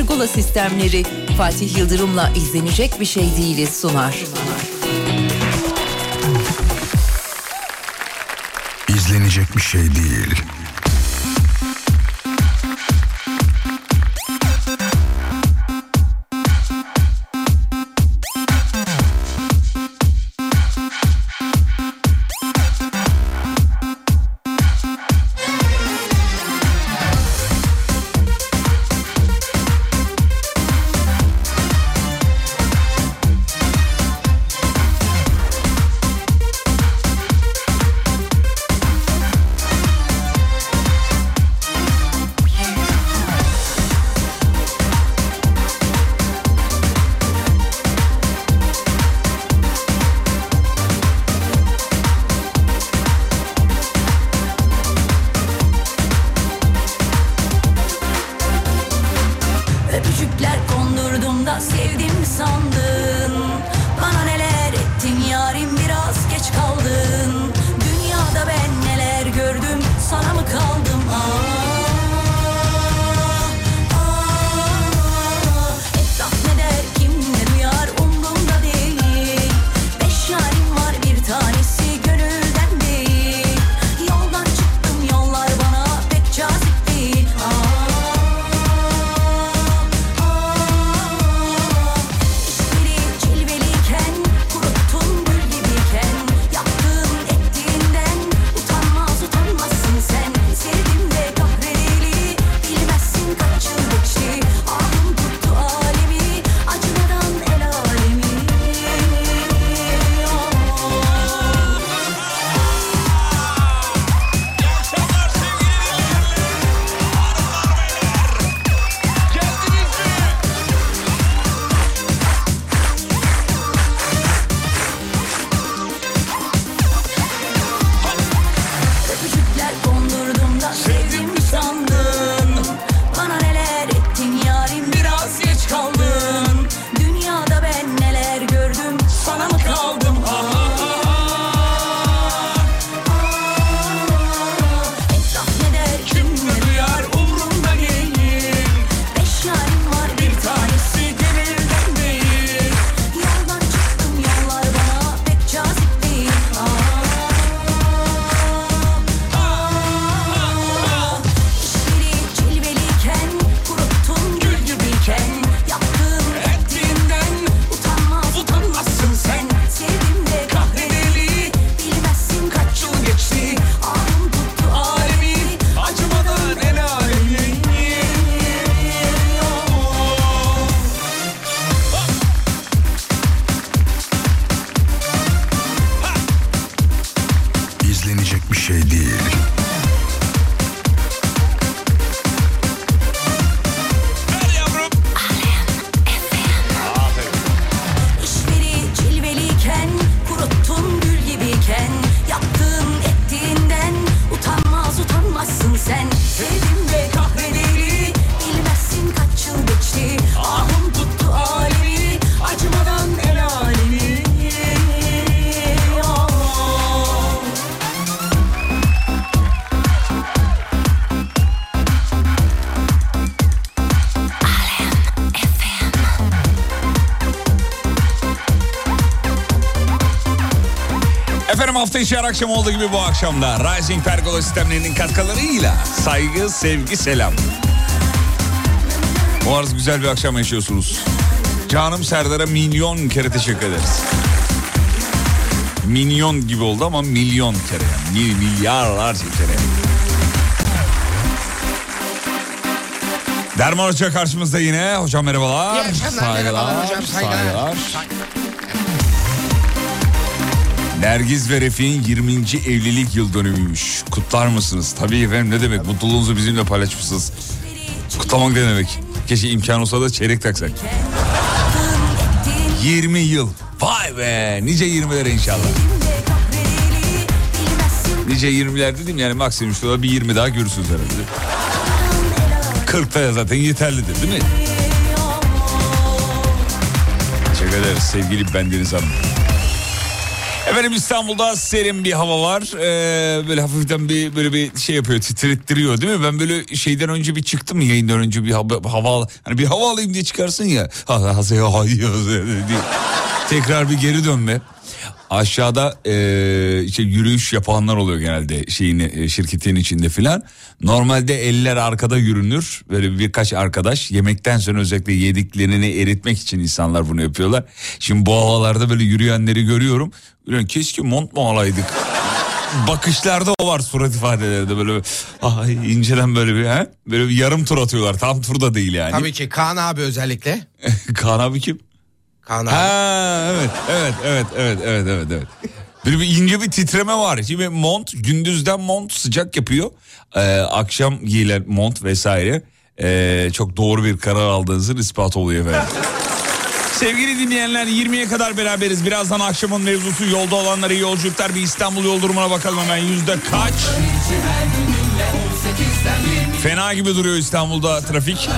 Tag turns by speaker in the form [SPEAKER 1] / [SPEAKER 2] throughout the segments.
[SPEAKER 1] Pergola sistemleri Fatih Yıldırım'la izlenecek bir şey değiliz sunar.
[SPEAKER 2] İzlenecek bir şey değil.
[SPEAKER 3] Her akşam olduğu gibi bu akşamda Rising Pergola sistemlerinin katkılarıyla saygı, sevgi, selam. Umarız güzel bir akşam yaşıyorsunuz. Canım Serdar'a milyon kere teşekkür ederiz. Milyon gibi oldu ama milyon kere. Yani. Mil, milyarlarca kere. Derman Hoca karşımızda yine. Hocam merhabalar.
[SPEAKER 4] İyi akşamlar, merhabalar hocam, saygılar.
[SPEAKER 3] saygılar. Nergiz ve Refik'in 20. evlilik yıl dönümüymüş. Kutlar mısınız? Tabii efendim ne demek mutluluğunuzu bizimle paylaşmışsınız. Kutlamak ne demek? Keşke imkan olsa da çeyrek taksak. 20 yıl. Vay be nice 20'lere inşallah. Nice 20'ler dedim yani maksimum şurada bir 20 daha görürsünüz herhalde. 40'ta ya zaten yeterlidir değil mi? Teşekkür ederiz sevgili bendeniz hanım. Efendim İstanbul'da serin bir hava var. Ee, böyle hafiften bir böyle bir şey yapıyor, titrettiriyor değil mi? Ben böyle şeyden önce bir çıktım yayından önce bir hava, hava hani bir hava alayım diye çıkarsın ya. Tekrar bir geri dönme. Aşağıda e, işte yürüyüş yapanlar oluyor genelde şeyin e, şirketin içinde filan. Normalde eller arkada yürünür. Böyle birkaç arkadaş yemekten sonra özellikle yediklerini eritmek için insanlar bunu yapıyorlar. Şimdi bu havalarda böyle yürüyenleri görüyorum. Böyle keşke mont mu alaydık? Bakışlarda o var surat ifadelerinde böyle ay inceden böyle bir he? böyle bir yarım tur atıyorlar. Tam turda değil yani.
[SPEAKER 4] Tabii ki Kaan abi özellikle.
[SPEAKER 3] Kaan abi kim?
[SPEAKER 4] Kaan abi.
[SPEAKER 3] Ha evet evet evet evet evet evet evet. Böyle bir ince bir titreme var. Şimdi mont gündüzden mont sıcak yapıyor. Ee, akşam giyilen mont vesaire. Ee, çok doğru bir karar aldığınızın ispatı oluyor efendim. Sevgili dinleyenler 20'ye kadar beraberiz. Birazdan akşamın mevzusu yolda olanlara iyi yolculuklar. Bir İstanbul yol durumuna bakalım hemen yüzde kaç? Fena gibi duruyor İstanbul'da trafik.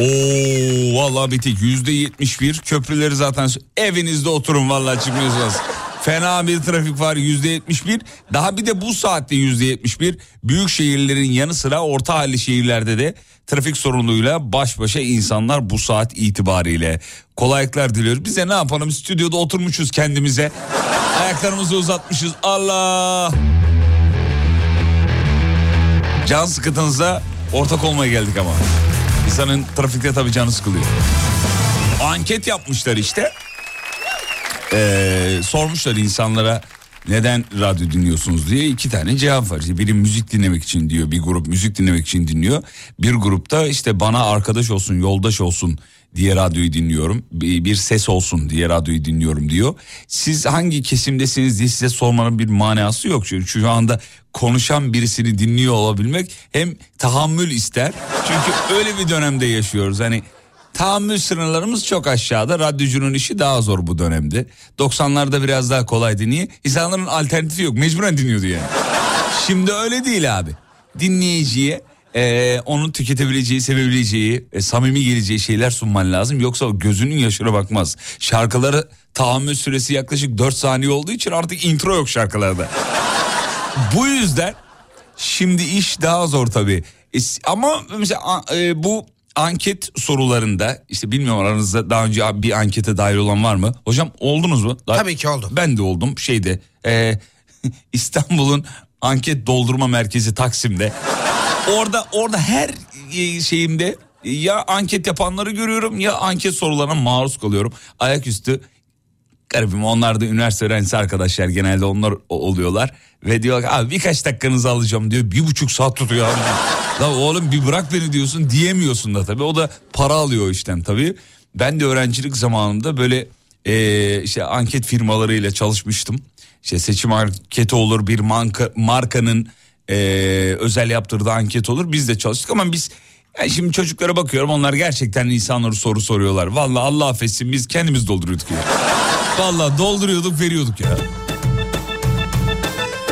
[SPEAKER 3] Oo vallahi bitik yüzde yetmiş bir köprüleri zaten evinizde oturun vallahi çıkmıyorsunuz. Fena bir trafik var yüzde yetmiş bir. Daha bir de bu saatte yüzde yetmiş bir. Büyük şehirlerin yanı sıra orta halli şehirlerde de trafik sorunuyla baş başa insanlar bu saat itibariyle. Kolaylıklar diliyoruz. Bize ne yapalım stüdyoda oturmuşuz kendimize. Ayaklarımızı uzatmışız. Allah. Can sıkıntınıza ortak olmaya geldik ama. İnsanın trafikte tabii canı sıkılıyor. Anket yapmışlar işte. Ee, sormuşlar insanlara neden radyo dinliyorsunuz diye iki tane cevap var. İşte biri müzik dinlemek için diyor bir grup müzik dinlemek için dinliyor. Bir grupta işte bana arkadaş olsun yoldaş olsun diye radyoyu dinliyorum. Bir, ses olsun diye radyoyu dinliyorum diyor. Siz hangi kesimdesiniz diye size sormanın bir manası yok. Çünkü şu anda konuşan birisini dinliyor olabilmek hem tahammül ister. Çünkü öyle bir dönemde yaşıyoruz. Hani tahammül sınırlarımız çok aşağıda. Radyocunun işi daha zor bu dönemde. 90'larda biraz daha kolaydı. Niye? İnsanların alternatifi yok. Mecburen dinliyordu yani. Şimdi öyle değil abi. Dinleyiciye e, onun tüketebileceği, sevebileceği, e, samimi geleceği şeyler sunman lazım. Yoksa gözünün yaşına bakmaz. Şarkıları tahammül süresi yaklaşık 4 saniye olduğu için artık intro yok şarkılarda. Bu yüzden şimdi iş daha zor tabii. E, ama mesela e, bu anket sorularında işte bilmiyorum aranızda daha önce bir ankete dahil olan var mı? Hocam oldunuz mu? Daha-
[SPEAKER 4] Tabii ki oldum.
[SPEAKER 3] Ben de oldum şeyde e, İstanbul'un anket doldurma merkezi Taksim'de. Orada orada her e, şeyimde ya anket yapanları görüyorum ya anket sorularına maruz kalıyorum. Ayaküstü garibim onlar da üniversite öğrencisi arkadaşlar genelde onlar oluyorlar. Ve diyor abi birkaç dakikanızı alacağım diyor. Bir buçuk saat tutuyor abi. La oğlum bir bırak beni diyorsun diyemiyorsun da tabii. O da para alıyor o işten tabii. Ben de öğrencilik zamanında böyle e, işte anket firmalarıyla çalışmıştım. İşte seçim anketi olur bir marka, markanın e, özel yaptırdığı anket olur. Biz de çalıştık ama biz yani şimdi çocuklara bakıyorum onlar gerçekten insanları soru soruyorlar. Vallahi Allah affetsin biz kendimiz dolduruyorduk ya. Vallahi dolduruyorduk veriyorduk ya.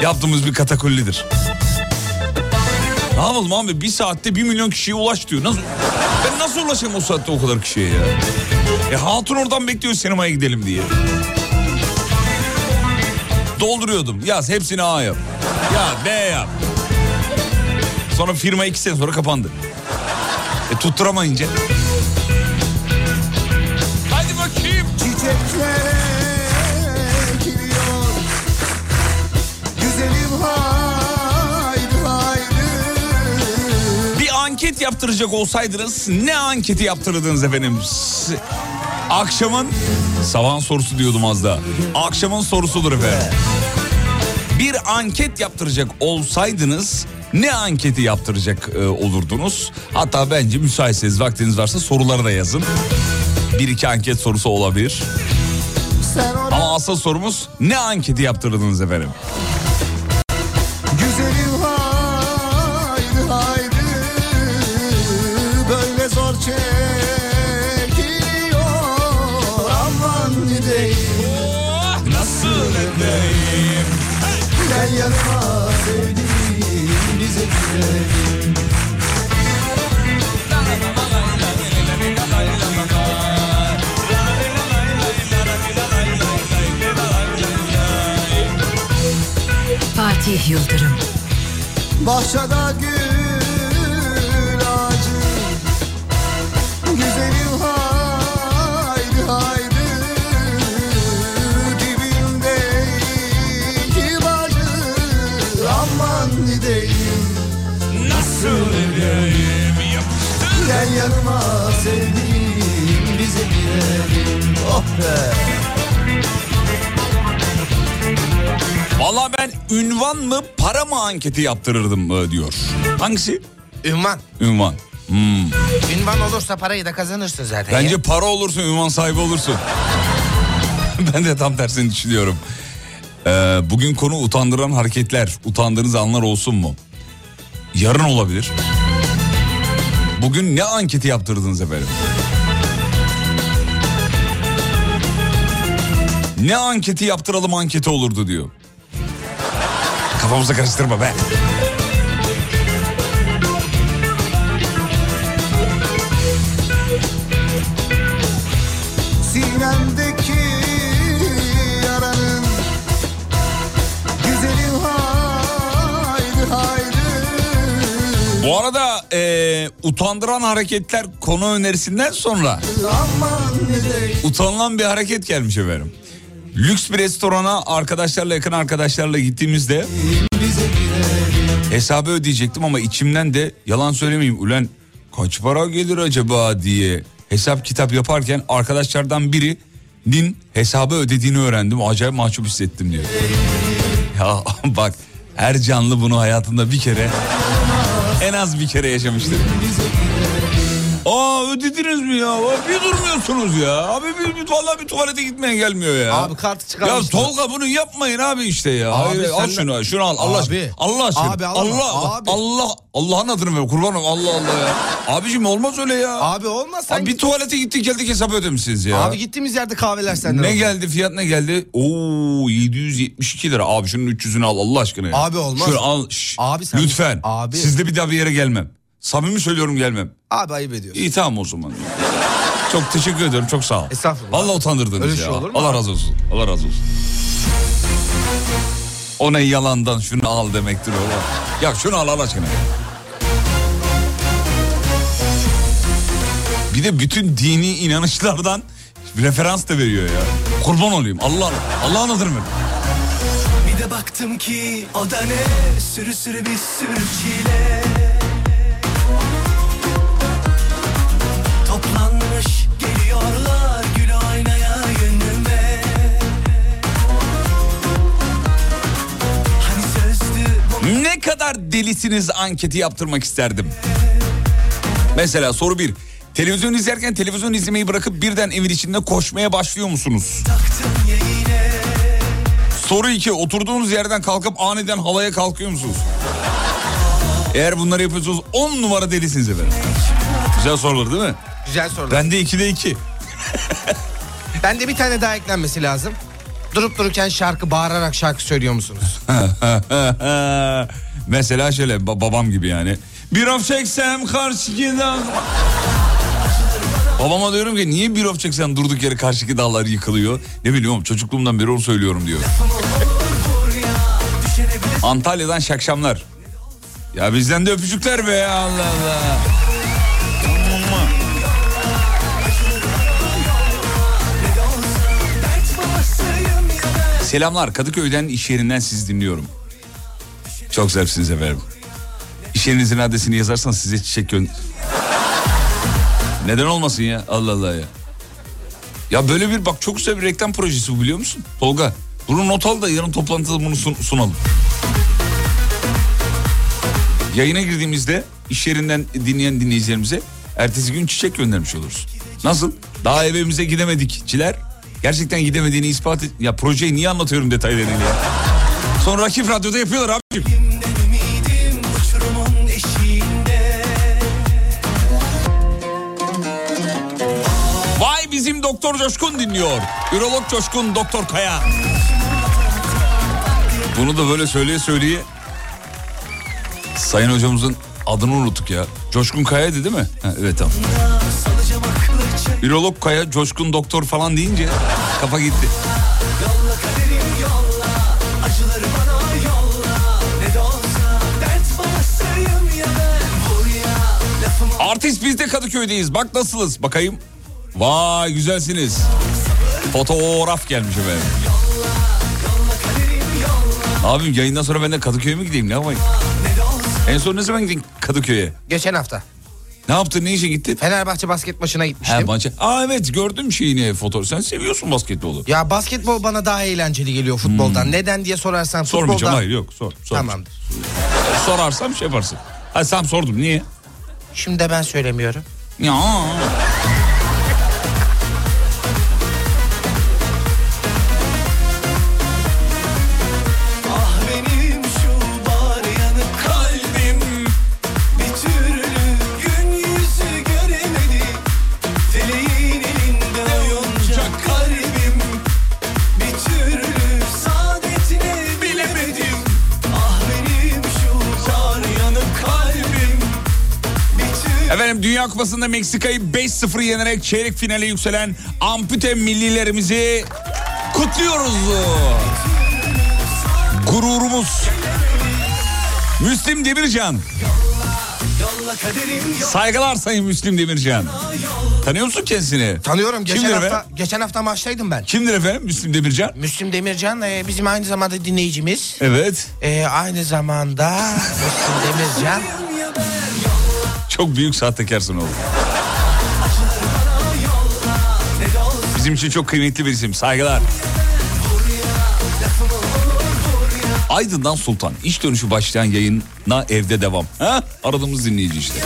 [SPEAKER 3] Yaptığımız bir katakullidir. Ne yapalım abi bir saatte bir milyon kişiye ulaş diyor. Nasıl, ben nasıl ulaşayım o saatte o kadar kişiye ya? E hatun oradan bekliyor sinemaya gidelim diye. Dolduruyordum. Yaz hepsini A yap. Ya B yap. Sonra firma iki sene sonra kapandı. E tutturamayınca. Hadi bakayım. Anket yaptıracak olsaydınız ne anketi yaptırırdınız efendim? Akşamın sabahın sorusu diyordum az daha. Akşamın sorusudur efendim. Bir anket yaptıracak olsaydınız ne anketi yaptıracak e, olurdunuz? Hatta bence müsaitseniz vaktiniz varsa soruları da yazın. Bir iki anket sorusu olabilir. Ama asıl sorumuz ne anketi yaptırdınız efendim?
[SPEAKER 5] güzelim
[SPEAKER 1] Yıldırım.
[SPEAKER 5] Bahçede gül ağacı. Güzelim haydi haydi. Dibimdeki bacı. Aman gideyim.
[SPEAKER 3] Nasıl edeyim
[SPEAKER 5] Gel yanıma sevdiğim Bize gidelim. Oh be
[SPEAKER 3] Valla ben ünvan mı para mı anketi yaptırırdım e, diyor. Hangisi?
[SPEAKER 4] Ünvan.
[SPEAKER 3] Ünvan. Hmm.
[SPEAKER 4] Ünvan olursa parayı da kazanırsın zaten.
[SPEAKER 3] Bence
[SPEAKER 4] ya.
[SPEAKER 3] para olursun, ünvan sahibi olursun. ben de tam tersini düşünüyorum. Ee, bugün konu utandıran hareketler, utandığınız anlar olsun mu? Yarın olabilir. Bugün ne anketi yaptırdınız efendim? Ne anketi yaptıralım anketi olurdu diyor. Kafamıza karıştırma be.
[SPEAKER 5] Sinemdeki yaranın Güzelim haydi haydi
[SPEAKER 3] Bu arada e, utandıran hareketler konu önerisinden sonra utanılan bir hareket gelmiş efendim. Lüks bir restorana arkadaşlarla yakın arkadaşlarla gittiğimizde hesabı ödeyecektim ama içimden de yalan söylemeyeyim ulan kaç para gelir acaba diye hesap kitap yaparken arkadaşlardan birinin hesabı ödediğini öğrendim. Acayip mahcup hissettim diyor. Ya bak her canlı bunu hayatında bir kere en az bir kere yaşamıştır. Aa ödediniz mi ya? Bir durmuyorsunuz ya. Abi bir, bir, vallahi bir tuvalete gitmeye gelmiyor ya.
[SPEAKER 4] Abi kartı
[SPEAKER 3] Ya
[SPEAKER 4] çıkarmışsın.
[SPEAKER 3] Tolga bunu yapmayın abi işte ya.
[SPEAKER 4] Abi
[SPEAKER 3] Hayır, al şunu, şunu al. Allah
[SPEAKER 4] Abi.
[SPEAKER 3] aşkına. Allah aşkına.
[SPEAKER 4] Abi alamam.
[SPEAKER 3] Allah,
[SPEAKER 4] Abi.
[SPEAKER 3] Allah, Allah'ın adını ver. Kurbanım Allah Allah ya. Abicim olmaz öyle ya.
[SPEAKER 4] Abi olmaz sen.
[SPEAKER 3] Abi bir tuvalete gittik geldik hesap ödemişsiniz ya.
[SPEAKER 4] Abi gittiğimiz yerde kahveler senden.
[SPEAKER 3] ne
[SPEAKER 4] oldu.
[SPEAKER 3] geldi fiyat ne geldi? Oo 772 lira. Abi şunun 300'ünü al Allah aşkına ya.
[SPEAKER 4] Abi olmaz.
[SPEAKER 3] Şunu al. şş.
[SPEAKER 4] Abi sen-
[SPEAKER 3] Lütfen.
[SPEAKER 4] Abi.
[SPEAKER 3] Sizde bir daha bir yere gelmem. Samimi söylüyorum gelmem.
[SPEAKER 4] Abi ayıp ediyorsun.
[SPEAKER 3] İyi tamam o zaman. çok teşekkür ederim çok sağ ol.
[SPEAKER 4] Estağfurullah.
[SPEAKER 3] Vallahi utandırdınız
[SPEAKER 4] Öyle
[SPEAKER 3] ya.
[SPEAKER 4] şey olur mu
[SPEAKER 3] Allah
[SPEAKER 4] abi?
[SPEAKER 3] razı olsun. Allah razı olsun. O ne yalandan şunu al demektir o. Ya şunu al Allah aşkına. Bir de bütün dini inanışlardan referans da veriyor ya. Kurban olayım. Allah Allah'ın adını ver.
[SPEAKER 6] Bir de baktım ki o da ne sürü sürü bir sürü çile
[SPEAKER 3] delisiniz anketi yaptırmak isterdim. Mesela soru bir. Televizyon izlerken televizyon izlemeyi bırakıp birden evin içinde koşmaya başlıyor musunuz? Soru 2. Oturduğunuz yerden kalkıp aniden havaya kalkıyor musunuz? Eğer bunları yapıyorsanız 10 numara delisiniz efendim. Güzel sorular değil mi?
[SPEAKER 4] Güzel soru.
[SPEAKER 3] Ben de 2'de 2.
[SPEAKER 4] Bende bir tane daha eklenmesi lazım. Durup dururken şarkı bağırarak şarkı söylüyor musunuz?
[SPEAKER 3] Mesela şöyle ba- babam gibi yani. Bir of çeksem karşıki. Babama diyorum ki niye bir of çeksem durduk yere karşıki dağlar yıkılıyor? Ne biliyorum çocukluğumdan beri onu söylüyorum diyor. Antalya'dan şakşamlar. Ya bizden de öpücükler be Allah Allah. Selamlar Kadıköy'den iş yerinden sizi dinliyorum. Çok zarifsiniz efendim. İş yerinizin adresini yazarsan size çiçek gön... Neden olmasın ya Allah Allah ya. Ya böyle bir bak çok güzel bir reklam projesi bu biliyor musun? Tolga bunu not al da yarın toplantıda bunu sun- sunalım. Yayına girdiğimizde iş yerinden dinleyen dinleyicilerimize ertesi gün çiçek göndermiş oluruz. Nasıl? Daha evimize gidemedik çiler. Gerçekten gidemediğini ispat et... Ya projeyi niye anlatıyorum detaylarıyla? Sonra rakip radyoda yapıyorlar abicim. Vay bizim Doktor Coşkun dinliyor. Ürolog Coşkun Doktor Kaya. Bunu da böyle söyleye söyleye Sayın hocamızın adını unuttuk ya. Coşkun Kaya'ydı değil mi? Ha, evet tamam. Ürolog Kaya, Coşkun Doktor falan deyince kafa gitti. Artist biz de Kadıköy'deyiz. Bak nasılız bakayım. Vay güzelsiniz. Fotoğraf gelmiş efendim. Abim yayından sonra ben de Kadıköy'e mi gideyim ne yapayım? En son ne zaman gittin Kadıköy'e?
[SPEAKER 4] Geçen hafta
[SPEAKER 3] Ne yaptın ne işe gittin?
[SPEAKER 4] Fenerbahçe basket maçına gitmiştim.
[SPEAKER 3] Ha, maça. Aa evet gördüm şeyini fotoğraf. Sen seviyorsun basketbolu.
[SPEAKER 4] Ya basketbol bana daha eğlenceli geliyor futboldan. Neden diye sorarsan futbolda...
[SPEAKER 3] Hmm. Sormayacağım hayır yok sor. sor.
[SPEAKER 4] Tamamdır.
[SPEAKER 3] Sorarsam şey yaparsın. Hadi sen sordum niye?
[SPEAKER 4] Şimdi ben söylemiyorum.
[SPEAKER 3] Ya. Dünya Kupası'nda Meksika'yı 5-0 yenerek çeyrek finale yükselen ampute millilerimizi kutluyoruz. Gururumuz. Müslim Demircan. Saygılar Sayın Müslim Demircan. Tanıyor musun kendisini?
[SPEAKER 4] Tanıyorum. Geçen
[SPEAKER 3] Kimdir
[SPEAKER 4] hafta
[SPEAKER 3] efendim?
[SPEAKER 4] geçen hafta maçtaydım ben.
[SPEAKER 3] Kimdir efendim Müslim Demircan?
[SPEAKER 4] Müslüm Demircan e, bizim aynı zamanda dinleyicimiz.
[SPEAKER 3] Evet.
[SPEAKER 4] E, aynı zamanda Müslüm Demircan
[SPEAKER 3] Çok büyük sahtekarsın oğlum. Bizim için çok kıymetli bir isim. Saygılar. Aydın'dan Sultan. İş dönüşü başlayan yayına evde devam. Ha? Aradığımız dinleyici işte.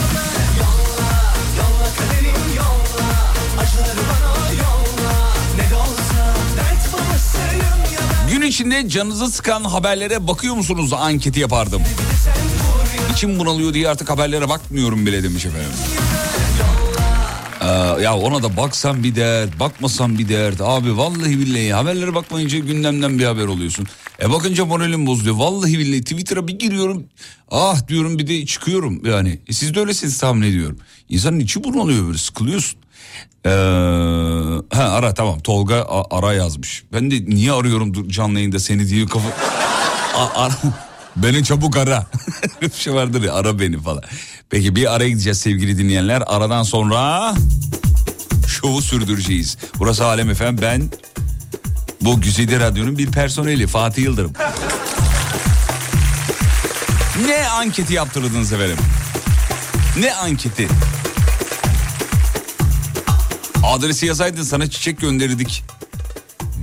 [SPEAKER 3] Gün içinde canınızı sıkan haberlere bakıyor musunuz anketi yapardım. İçim bunalıyor diye artık haberlere bakmıyorum bile demiş efendim. Ee, ya ona da baksan bir dert, bakmasan bir dert. Abi vallahi billahi haberlere bakmayınca gündemden bir haber oluyorsun. E bakınca moralim bozuluyor. Vallahi billahi Twitter'a bir giriyorum. Ah diyorum bir de çıkıyorum yani. E, siz de öylesiniz tahmin ediyorum. İnsanın içi bunalıyor böyle sıkılıyorsun. Ee, ha ara tamam Tolga ara yazmış. Ben de niye arıyorum canlı yayında seni diye kafa... A- ara- Beni çabuk ara. bir şey vardır ya ara beni falan. Peki bir ara gideceğiz sevgili dinleyenler. Aradan sonra şovu sürdüreceğiz. Burası Alem Efem ben bu Güzide Radyo'nun bir personeli Fatih Yıldırım. ne anketi yaptırdınız efendim? Ne anketi? Adresi yazaydın sana çiçek gönderirdik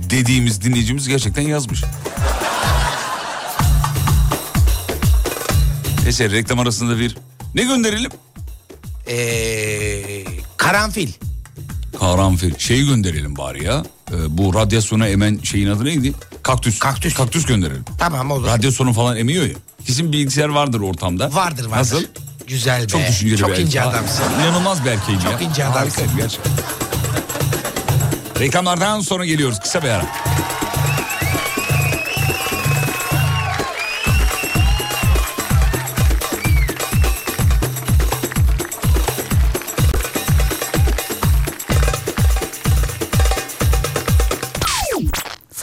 [SPEAKER 3] dediğimiz dinleyicimiz gerçekten yazmış. Neyse reklam arasında bir ne gönderelim?
[SPEAKER 4] e, karanfil.
[SPEAKER 3] Karanfil. Şeyi gönderelim bari ya. Ee, bu radyasyona emen şeyin adı neydi? Kaktüs.
[SPEAKER 4] Kaktüs.
[SPEAKER 3] Kaktüs gönderelim.
[SPEAKER 4] Tamam olur.
[SPEAKER 3] Radyasyonu falan emiyor ya. Kesin bilgisayar vardır ortamda.
[SPEAKER 4] Vardır vardır.
[SPEAKER 3] Nasıl?
[SPEAKER 4] Güzel be.
[SPEAKER 3] Çok düşünceli
[SPEAKER 4] Çok
[SPEAKER 3] bir
[SPEAKER 4] ince
[SPEAKER 3] erkek.
[SPEAKER 4] adamsın.
[SPEAKER 3] İnanılmaz bir erkeğim ya.
[SPEAKER 4] Çok ince adamsın.
[SPEAKER 3] Harika, gerçekten. Reklamlardan sonra geliyoruz. Kısa bir ara.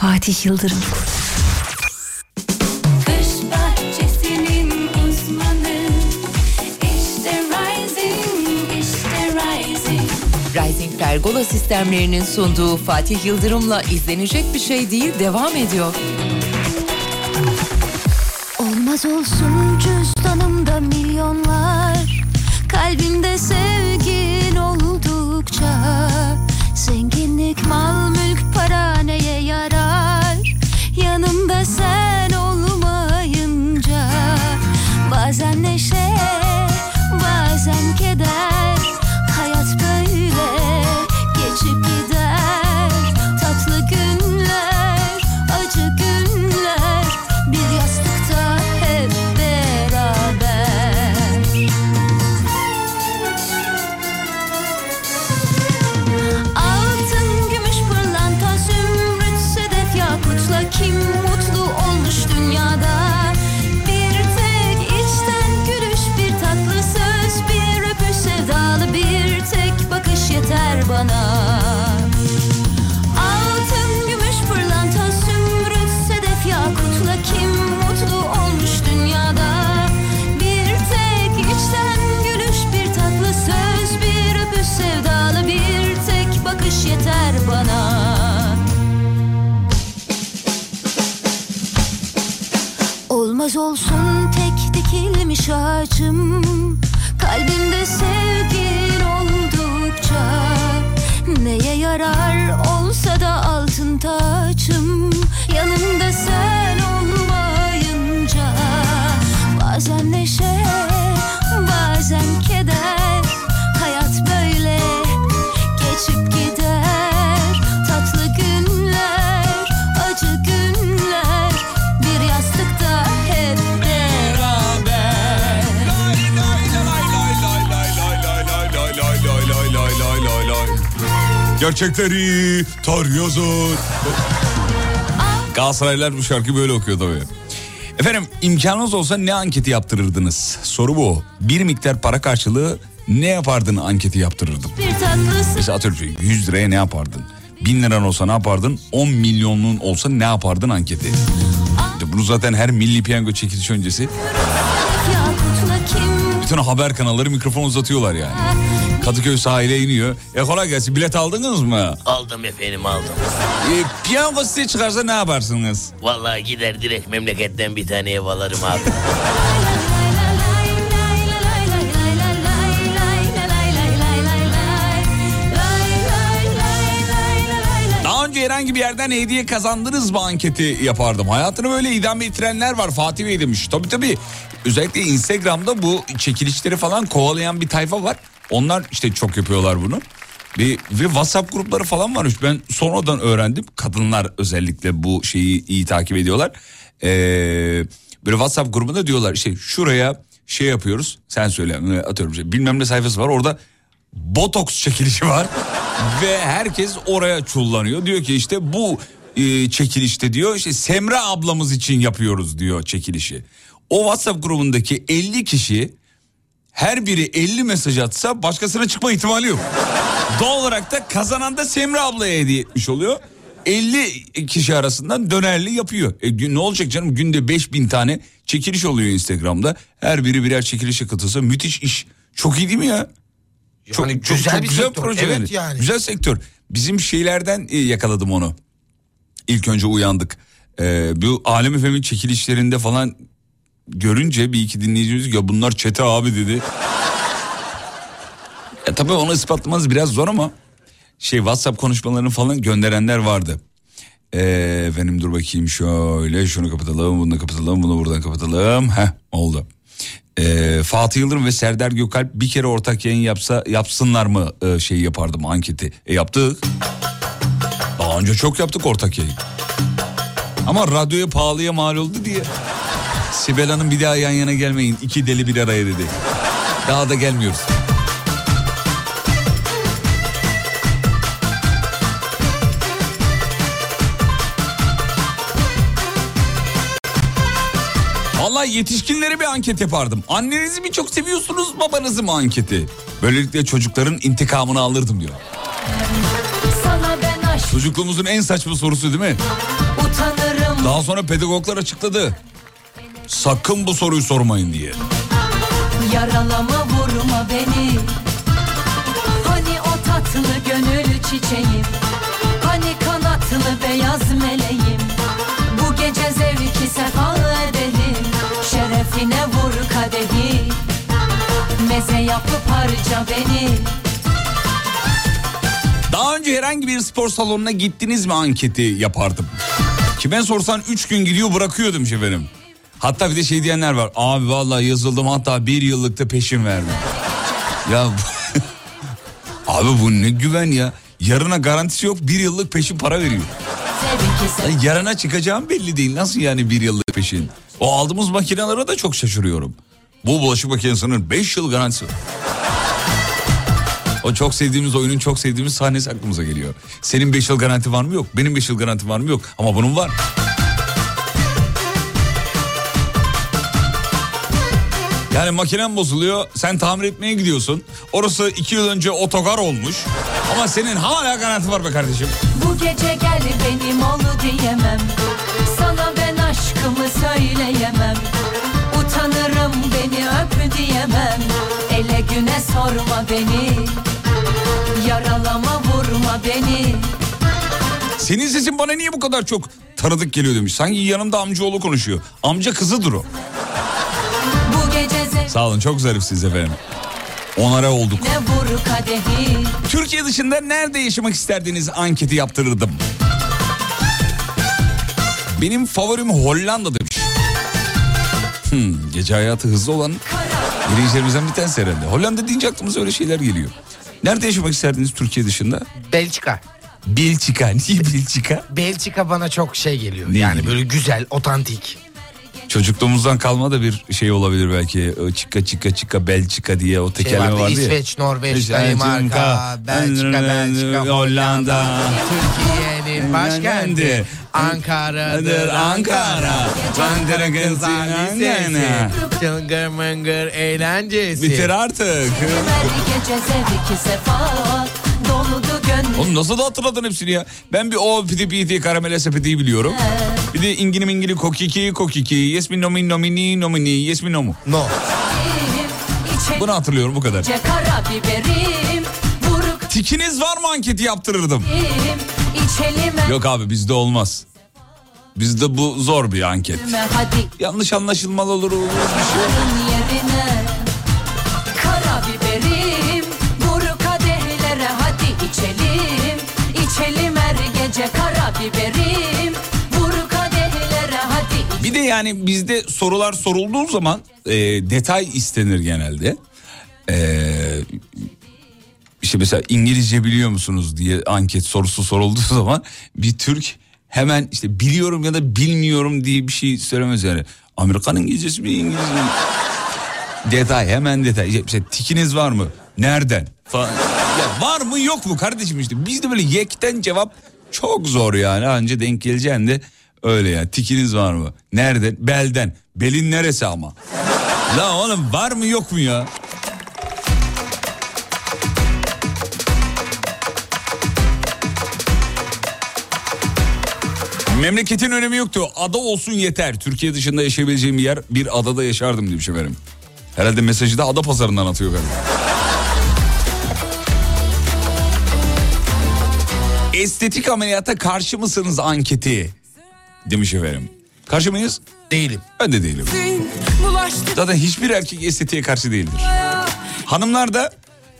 [SPEAKER 1] Fatih Yıldırım.
[SPEAKER 7] Kış bahçesinin uzmanı İşte Rising, işte Rising
[SPEAKER 1] Rising Pergola sistemlerinin sunduğu Fatih Yıldırım'la izlenecek bir şey değil devam ediyor.
[SPEAKER 8] Olmaz olsun cüzdanımda milyonlar Kalbimde sevgin oldukça dikilmiş ağacım Kalbimde sevgin oldukça Neye yarar
[SPEAKER 3] Gerçekleri tarıyorsun. Galatasaraylılar bu şarkıyı böyle okuyor tabii. Efendim imkanınız olsa ne anketi yaptırırdınız? Soru bu. Bir miktar para karşılığı ne yapardın anketi yaptırırdım. Mesela atıyorum 100 liraya ne yapardın? 1000 liran olsa ne yapardın? 10 milyonluğun olsa ne yapardın anketi? İşte Bunu zaten her milli piyango çekiliş öncesi bütün haber kanalları mikrofon uzatıyorlar yani. Kadıköy sahile iniyor. E kolay gelsin bilet aldınız mı?
[SPEAKER 9] Aldım efendim aldım.
[SPEAKER 3] E, piyango size çıkarsa ne yaparsınız?
[SPEAKER 9] Vallahi gider direkt memleketten bir tane ev alırım abi.
[SPEAKER 3] Daha önce herhangi bir yerden hediye kazandınız mı anketi yapardım. Hayatını böyle idame ettirenler var Fatih Bey demiş. Tabii tabii. Özellikle Instagram'da bu çekilişleri falan kovalayan bir tayfa var. Onlar işte çok yapıyorlar bunu. Ve, ve WhatsApp grupları falan varmış. Ben sonradan öğrendim. Kadınlar özellikle bu şeyi iyi takip ediyorlar. Ee, böyle WhatsApp grubunda diyorlar işte şuraya şey yapıyoruz. Sen söyle atıyorum şey, bilmem ne sayfası var orada botoks çekilişi var. ve herkes oraya çullanıyor. Diyor ki işte bu e, çekilişte diyor işte Semra ablamız için yapıyoruz diyor çekilişi. O WhatsApp grubundaki 50 kişi her biri 50 mesaj atsa başkasına çıkma ihtimali yok. Doğal olarak da kazanan da Semra ablaya hediye etmiş oluyor. 50 kişi arasından dönerli yapıyor. E, ne olacak canım günde 5000 tane çekiliş oluyor Instagram'da. Her biri birer çekilişe katılsa müthiş iş. Çok iyi değil mi ya?
[SPEAKER 4] Yani güzel bir sektör.
[SPEAKER 3] proje
[SPEAKER 4] Evet yani.
[SPEAKER 3] Güzel sektör. Bizim şeylerden e, yakaladım onu. İlk önce uyandık. Ee, bu Alem Efem'in çekilişlerinde falan görünce bir iki dinleyicimiz ya bunlar çete abi dedi. ya tabii onu ispatlamanız biraz zor ama şey WhatsApp konuşmalarını falan gönderenler vardı. Ee, efendim dur bakayım şöyle şunu kapatalım bunu kapatalım bunu buradan kapatalım. Heh oldu. Ee, Fatih Yıldırım ve Serdar Gökalp bir kere ortak yayın yapsa yapsınlar mı e, şey yapardım anketi. E yaptık. Daha önce çok yaptık ortak yayın. Ama radyoya pahalıya mal oldu diye. Sibel Hanım bir daha yan yana gelmeyin. iki deli bir araya dedi. Daha da gelmiyoruz. Vallahi yetişkinlere bir anket yapardım. Annenizi mi çok seviyorsunuz babanızı mı anketi? Böylelikle çocukların intikamını alırdım diyor. Çocukluğumuzun en saçma sorusu değil mi?
[SPEAKER 7] utanırım
[SPEAKER 3] Daha sonra pedagoglar açıkladı. Sakın bu soruyu sormayın diye.
[SPEAKER 7] Yaralama vurma beni Hani o tatlı gönül çiçeğim Hani kanatlı beyaz meleğim Bu gece zevki sefa edelim Şerefine vur kadehi Meze yapıp harca beni
[SPEAKER 3] Daha önce herhangi bir spor salonuna gittiniz mi anketi yapardım. Kime sorsan 3 gün gidiyor bırakıyor demiş efendim. Hatta bir de şey diyenler var. Abi vallahi yazıldım hatta bir yıllıkta peşin verdim. ya abi bu ne güven ya. Yarına garantisi yok bir yıllık peşin para veriyor. Yani yarına çıkacağım belli değil. Nasıl yani bir yıllık peşin? O aldığımız makinelere de çok şaşırıyorum. Bu bulaşık makinesinin 5 yıl garantisi. O çok sevdiğimiz oyunun çok sevdiğimiz sahnesi aklımıza geliyor. Senin 5 yıl garanti var mı yok. Benim 5 yıl garanti var mı yok. Ama bunun var. Yani makinen bozuluyor. Sen tamir etmeye gidiyorsun. Orası 2 yıl önce otogar olmuş. Ama senin hala garanti var be kardeşim.
[SPEAKER 7] Bu gece gel benim ol diyemem Sana ben aşkımı söyleyemem Utanırım beni öp diyemem Ele güne sorma beni Yaralama vurma beni
[SPEAKER 3] Senin sesin bana niye bu kadar çok tanıdık geliyor demiş. Sanki yanımda amcaoğlu konuşuyor. Amca kızıdır o. Sağ olun çok zarifsiniz efendim. Onara olduk. Türkiye dışında nerede yaşamak isterdiniz anketi yaptırırdım. Benim favorim Hollanda demiş. Hmm, gece hayatı hızlı olan dinleyicilerimizden bir tanesi herhalde. Hollanda deyince aklımıza öyle şeyler geliyor. Nerede yaşamak isterdiniz Türkiye dışında?
[SPEAKER 4] Belçika.
[SPEAKER 3] Belçika. Niye Belçika?
[SPEAKER 4] Belçika bana çok şey geliyor.
[SPEAKER 3] Ne
[SPEAKER 4] yani
[SPEAKER 3] geliyor?
[SPEAKER 4] böyle güzel, otantik.
[SPEAKER 3] Çocukluğumuzdan kalma da bir şey olabilir belki. O Çika çika çika Belçika diye o
[SPEAKER 4] Şey
[SPEAKER 3] tekerleme
[SPEAKER 4] vardı,
[SPEAKER 3] vardı ya.
[SPEAKER 4] İsveç, Norveç, Danimarka, Belçika, Belçika,
[SPEAKER 3] Hollanda.
[SPEAKER 4] Türkiye'nin başkenti Ankara'dır Ankara. Kızlar Lisesi. Çıngır mıngır eğlencesi.
[SPEAKER 3] Bitir artık.
[SPEAKER 7] Ver gece sefa Doludu
[SPEAKER 3] Oğlum nasıl da hatırladın hepsini ya? Ben bir o piti piti karamele sepetiyi biliyorum. Bir de ingini mingini kokiki kokiki. Yes mi no mi no mi ni no mi ni. Yes mi no mu?
[SPEAKER 4] No.
[SPEAKER 3] Bunu hatırlıyorum bu kadar. Tikiniz var mı anketi yaptırırdım. Yok abi bizde olmaz. Bizde bu zor bir anket. Yanlış anlaşılmalı olur, olur bir şey. Bir de yani bizde sorular sorulduğu zaman e, detay istenir genelde. E, işte mesela İngilizce biliyor musunuz diye anket sorusu sorulduğu zaman bir Türk hemen işte biliyorum ya da bilmiyorum diye bir şey söylemez yani. Amerikan İngilizcesi mi İngilizce mi? Detay hemen detay. İşte mesela tikiniz var mı? Nereden? Falan. Ya var mı yok mu kardeşim işte. Bizde böyle yekten cevap çok zor yani. Anca denk geleceğin de öyle ya. Tikiniz var mı? Nereden? Belden. Belin neresi ama? La oğlum var mı yok mu ya? Memleketin önemi yoktu. Ada olsun yeter. Türkiye dışında yaşayabileceğim bir yer bir adada yaşardım demiş efendim. Herhalde mesajı da ada pazarından atıyor galiba. Estetik ameliyata karşı mısınız anketi? Demiş efendim. Karşı mıyız?
[SPEAKER 4] Değilim.
[SPEAKER 3] Ben de değilim. Zaten hiçbir erkek estetiğe karşı değildir. Hanımlar da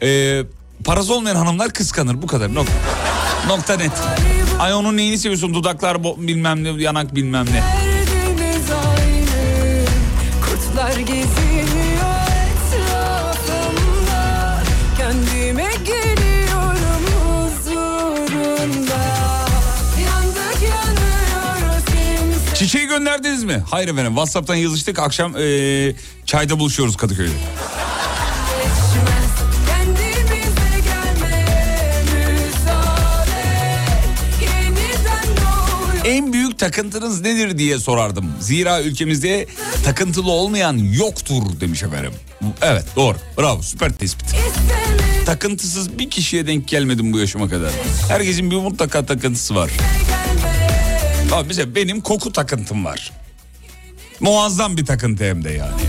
[SPEAKER 3] e, parası olmayan hanımlar kıskanır bu kadar nokta. Nokta net. Ay onun neyini seviyorsun dudaklar bilmem ne yanak bilmem ne. Gönderdiniz mi? Hayır efendim WhatsApp'tan yazıştık akşam e, çayda buluşuyoruz Kadıköy'de. En büyük takıntınız nedir diye sorardım. Zira ülkemizde takıntılı olmayan yoktur demiş efendim. Evet doğru bravo süper tespit. Takıntısız bir kişiye denk gelmedim bu yaşıma kadar. Herkesin bir mutlaka takıntısı var. Abi mesela benim koku takıntım var. Muazzam bir takıntı hem de yani.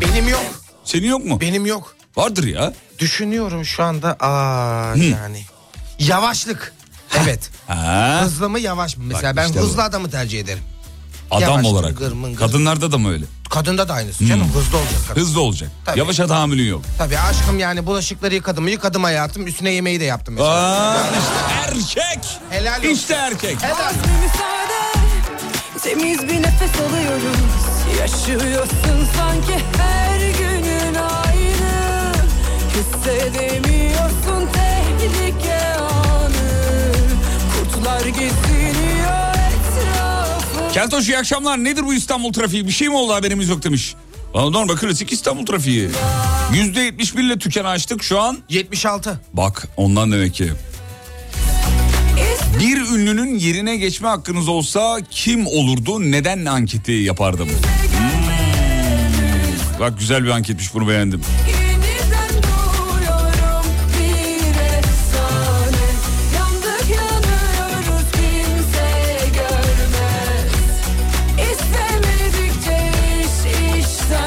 [SPEAKER 4] Benim yok.
[SPEAKER 3] Senin yok mu?
[SPEAKER 4] Benim yok.
[SPEAKER 3] Vardır ya.
[SPEAKER 4] Düşünüyorum şu anda. Aa yani. Yavaşlık. Evet.
[SPEAKER 3] Ha,
[SPEAKER 4] Hızlı mı yavaş mı? Mesela
[SPEAKER 3] Bak
[SPEAKER 4] ben
[SPEAKER 3] işte bu.
[SPEAKER 4] hızlı adamı tercih ederim.
[SPEAKER 3] Adam
[SPEAKER 4] yavaş,
[SPEAKER 3] olarak.
[SPEAKER 4] mıngır mıngır.
[SPEAKER 3] Kadınlarda da mı öyle?
[SPEAKER 4] Kadında da aynısı canım hızlı olacak kadın.
[SPEAKER 3] Hızlı olacak.
[SPEAKER 4] Tabii.
[SPEAKER 3] Yavaşa tahammülün yok.
[SPEAKER 4] Tabii aşkım yani bulaşıkları yıkadım mı yıkadım hayatım üstüne yemeği de yaptım mesela.
[SPEAKER 3] Aa, işte erkek.
[SPEAKER 4] Helal olsun.
[SPEAKER 3] İşte erkek.
[SPEAKER 4] Helal.
[SPEAKER 8] Müsaade Temiz bir nefes alıyoruz Yaşıyorsun sanki her günün aynı Hissedemiyorsun tehlike anı Kurtlar etrafı
[SPEAKER 3] Keltoş iyi akşamlar. Nedir bu İstanbul trafiği? Bir şey mi oldu haberimiz yok demiş. Normal klasik İstanbul trafiği. %71 ile tükeni açtık şu an.
[SPEAKER 4] 76.
[SPEAKER 3] Bak ondan demek ki. Bir ünlünün yerine geçme hakkınız olsa kim olurdu? Neden anketi yapardım? Hmm. Bak güzel bir anketmiş bunu beğendim.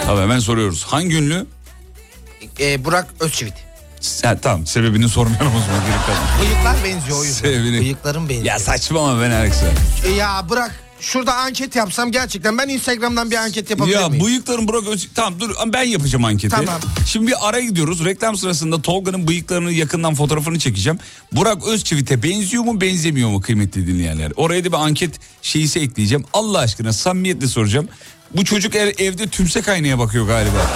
[SPEAKER 3] Tabii hemen soruyoruz. Hangi ünlü?
[SPEAKER 4] Ee, Burak Özçivit.
[SPEAKER 3] Sen, tamam sebebini sormayalım o zaman.
[SPEAKER 4] Bıyıklar benziyor o yüzden.
[SPEAKER 3] Sebebini-
[SPEAKER 4] Bıyıklarım benziyor.
[SPEAKER 3] Ya saçmalama ben Alexa.
[SPEAKER 4] E ya bırak. Şurada anket yapsam gerçekten ben Instagram'dan bir anket yapabilir
[SPEAKER 3] Ya
[SPEAKER 4] miyim?
[SPEAKER 3] bıyıkların Burak Öz... Tamam dur ben yapacağım anketi.
[SPEAKER 4] Tamam.
[SPEAKER 3] Şimdi bir araya gidiyoruz. Reklam sırasında Tolga'nın bıyıklarını yakından fotoğrafını çekeceğim. Burak Özçivit'e benziyor mu benzemiyor mu kıymetli dinleyenler? Oraya da bir anket şeyisi ekleyeceğim. Allah aşkına samimiyetle soracağım. Bu çocuk ev- evde tümsek aynaya bakıyor galiba.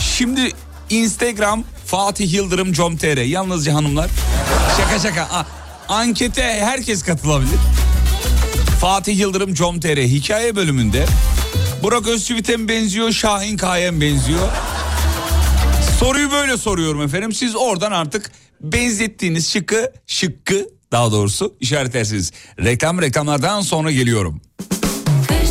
[SPEAKER 3] Şimdi Instagram Fatih Yıldırım com.tr yalnızca hanımlar. Şaka şaka. A- ankete herkes katılabilir. Fatih Yıldırım com.tr hikaye bölümünde Burak Özçivit'e mi benziyor Şahin Kaya benziyor? Soruyu böyle soruyorum efendim. Siz oradan artık benzettiğiniz şıkkı, şıkkı daha doğrusu işaretlersiniz. Reklam reklamlardan sonra geliyorum.
[SPEAKER 7] Kış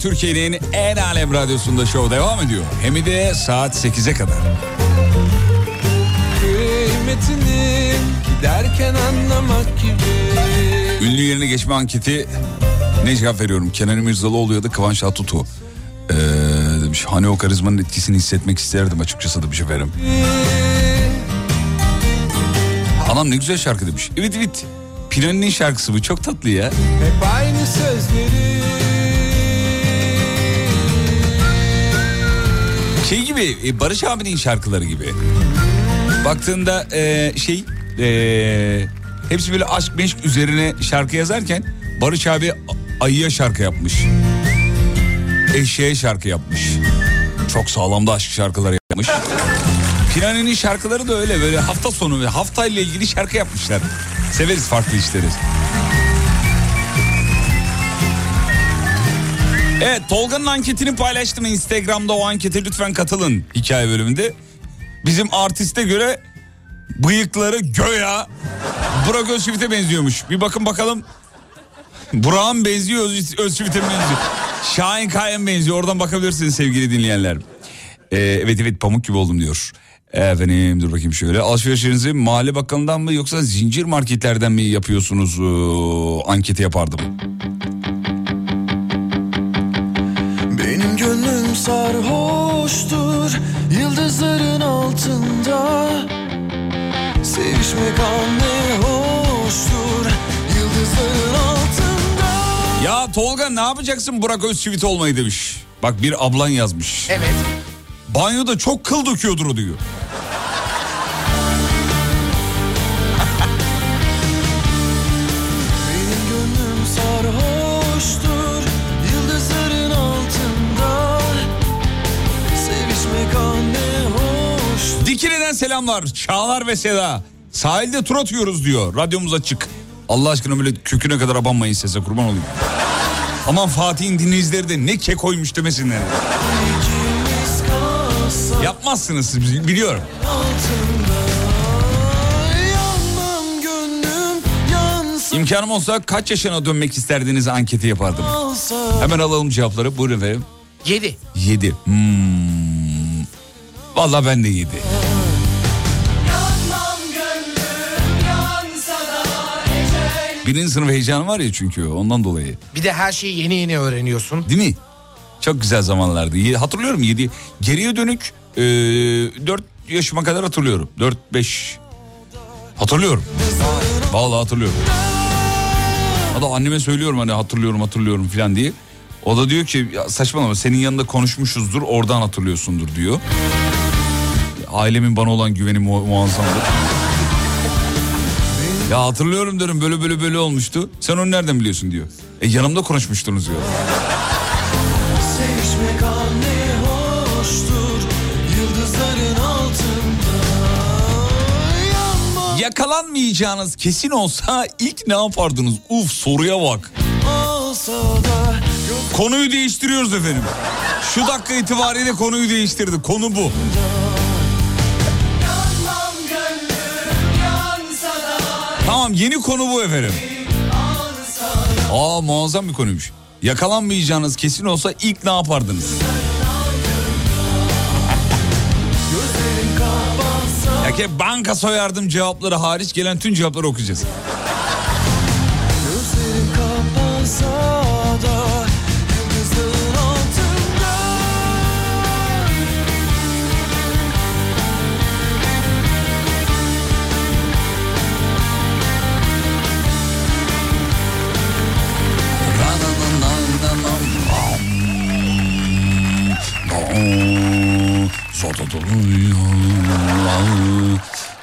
[SPEAKER 3] Türkiye'nin en alem radyosunda show devam ediyor. Hem de saat 8'e kadar.
[SPEAKER 10] Kıymetini Giderken anlamak gibi
[SPEAKER 3] Ünlü yerine geçme anketi ne cevap veriyorum? Kenan İmirzalıoğlu ya da Kıvanç Tatlıtuğ. Ee, demiş hani o karizmanın etkisini hissetmek isterdim açıkçası demiş efendim. Anam ne güzel şarkı demiş. Evet evet. Pinani'nin şarkısı bu çok tatlı ya.
[SPEAKER 10] Hep aynı sözleri
[SPEAKER 3] Şey gibi e, Barış abinin şarkıları gibi. Baktığında e, şey e, hepsi böyle aşk meşk üzerine şarkı yazarken Barış abi ayıya şarkı yapmış. Eşeğe şarkı yapmış. Çok sağlam da aşk şarkıları yapmış. Pinani'nin şarkıları da öyle böyle hafta sonu ve haftayla ilgili şarkı yapmışlar. Severiz farklı işleri. Evet Tolga'nın anketini paylaştım Instagram'da o ankete lütfen katılın hikaye bölümünde. Bizim artiste göre bıyıkları göya Burak Özçivit'e benziyormuş. Bir bakın bakalım. Burak'ın benziyor Öz, Özçivit'e benziyor? Şahin Kaya'ya benziyor oradan bakabilirsiniz sevgili dinleyenler. Ee, evet evet pamuk gibi oldum diyor. Efendim dur bakayım şöyle. Alışverişinizi mahalle bakkalından mı yoksa zincir marketlerden mi yapıyorsunuz ee, anketi yapardım.
[SPEAKER 5] Gönlüm sarhoştur Yıldızların altında Sevişmek an ne hoştur Yıldızların altında
[SPEAKER 3] Tolga ne yapacaksın Burak Özçivit olmayı demiş. Bak bir ablan yazmış.
[SPEAKER 4] Evet.
[SPEAKER 3] Banyoda çok kıl döküyordur o diyor.
[SPEAKER 5] Hoş
[SPEAKER 3] Dikili'den selamlar. Çağlar ve Seda. Sahilde tur atıyoruz diyor. Radyomuz açık. Allah aşkına böyle köküne kadar abanmayın sese kurban olayım. Aman Fatih'in dinleyicileri de ne kek koymuş demesinler. Yapmazsınız siz biliyorum. İmkanım olsa kaç yaşına dönmek isterdiniz anketi yapardım. Hemen alalım cevapları. Buyurun efendim.
[SPEAKER 4] 7.
[SPEAKER 3] 7. Hmm. Valla ben de 7. Birinci sınıf heyecanı var ya çünkü ondan dolayı.
[SPEAKER 4] Bir de her şeyi yeni yeni öğreniyorsun.
[SPEAKER 3] Değil mi? Çok güzel zamanlardı. Hatırlıyorum 7. Geriye dönük e, 4 yaşıma kadar hatırlıyorum. 4-5. Hatırlıyorum. Vallahi hatırlıyorum. Hatta anneme söylüyorum hani hatırlıyorum hatırlıyorum falan diye. O da diyor ki ya saçmalama senin yanında konuşmuşuzdur oradan hatırlıyorsundur diyor. Ailemin bana olan güveni mu- muazzamdır. Ya hatırlıyorum diyorum böyle böyle böyle olmuştu. Sen onu nereden biliyorsun diyor. E yanımda konuşmuştunuz diyor. Yakalanmayacağınız kesin olsa ilk ne yapardınız? Uf soruya bak. Konuyu değiştiriyoruz efendim. Şu dakika itibariyle konuyu değiştirdik. Konu bu. Tamam yeni konu bu efendim. Aa muazzam bir konuymuş. Yakalanmayacağınız kesin olsa ilk ne yapardınız? Ya ki banka soyardım cevapları hariç gelen tüm cevapları okuyacağız.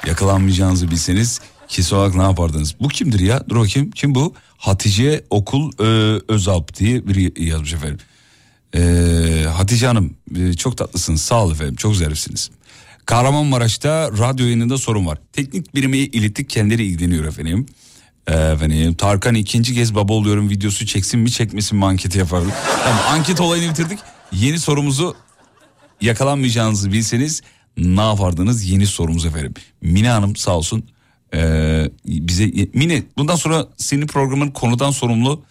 [SPEAKER 3] Yakalanmayacağınızı bilseniz kesin olarak ne yapardınız? Bu kimdir ya? Dur bakayım. Kim bu? Hatice Okul e, Özalp diye biri yazmış efendim. E, Hatice Hanım e, çok tatlısınız. Sağ olun efendim. Çok zarifsiniz. Kahramanmaraş'ta radyo yayınında sorun var. Teknik birime ilettik kendileri ilgileniyor efendim. E, efendim Tarkan ikinci kez baba oluyorum videosu çeksin mi çekmesin mi anketi yapardım. Tamam anket olayını bitirdik. Yeni sorumuzu yakalanmayacağınızı bilseniz ne yapardınız yeni sorumuz efendim. Mine Hanım sağ olsun ee, bize Mine bundan sonra senin programın konudan sorumlu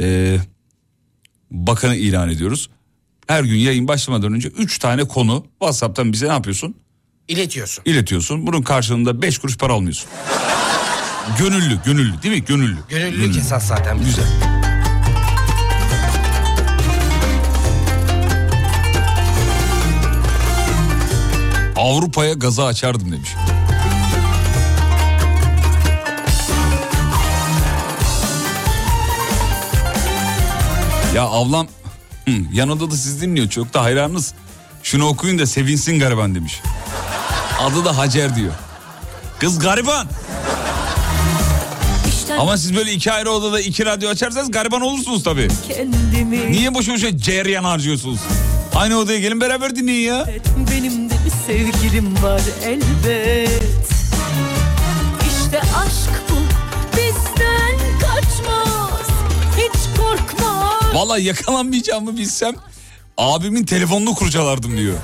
[SPEAKER 3] ee, bakanı ilan ediyoruz. Her gün yayın başlamadan önce 3 tane konu WhatsApp'tan bize ne yapıyorsun?
[SPEAKER 4] İletiyorsun.
[SPEAKER 3] İletiyorsun. Bunun karşılığında 5 kuruş para almıyorsun. gönüllü, gönüllü değil mi? Gönüllü.
[SPEAKER 4] Gönüllülük esas zaten.
[SPEAKER 3] Güzel. Avrupa'ya gaza açardım demiş. Ya avlam yanında da siz dinliyor çok da hayranınız. Şunu okuyun da sevinsin gariban demiş. Adı da Hacer diyor. Kız gariban.
[SPEAKER 8] İşte
[SPEAKER 3] Ama siz böyle iki ayrı odada iki radyo açarsanız gariban olursunuz tabii.
[SPEAKER 8] kendimi
[SPEAKER 3] Niye boşu boşuna ceryan harcıyorsunuz? Aynı odaya gelin beraber dinleyin ya.
[SPEAKER 8] Benim de sevgilim var elbet İşte aşk bu bizden kaçmaz Hiç korkma
[SPEAKER 3] Vallahi yakalanmayacağımı bilsem abimin telefonunu kurcalardım diyor.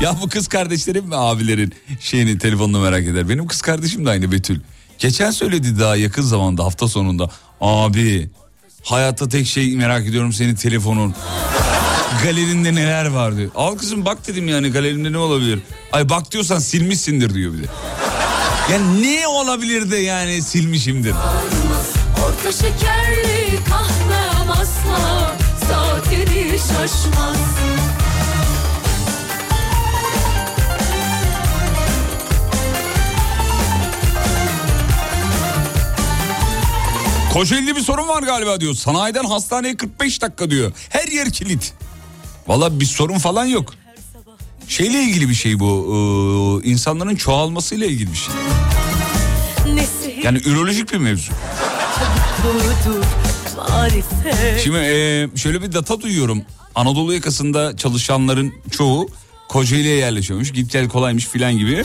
[SPEAKER 3] Ya bu kız kardeşlerim mi abilerin şeyini telefonunu merak eder. Benim kız kardeşim de aynı Betül. Geçen söyledi daha yakın zamanda hafta sonunda. Abi hayatta tek şey merak ediyorum senin telefonun. Galerinde neler var diyor. Al kızım bak dedim yani galerimde ne olabilir? Ay bak diyorsan silmişsindir diyor bir de. Yani ne olabilir de yani silmişimdir.
[SPEAKER 8] Orta şekerli kahvem asla Saatleri şaşmaz
[SPEAKER 3] Kocaeli'de bir sorun var galiba diyor. Sanayiden hastaneye 45 dakika diyor. Her yer kilit. Valla bir sorun falan yok. Şeyle ilgili bir şey bu. ee, insanların çoğalmasıyla ilgili bir şey. Yani ürolojik bir mevzu. Şimdi ee, şöyle bir data duyuyorum. Anadolu yakasında çalışanların çoğu Kocaeli'ye yerleşiyormuş. Git gel kolaymış filan gibi.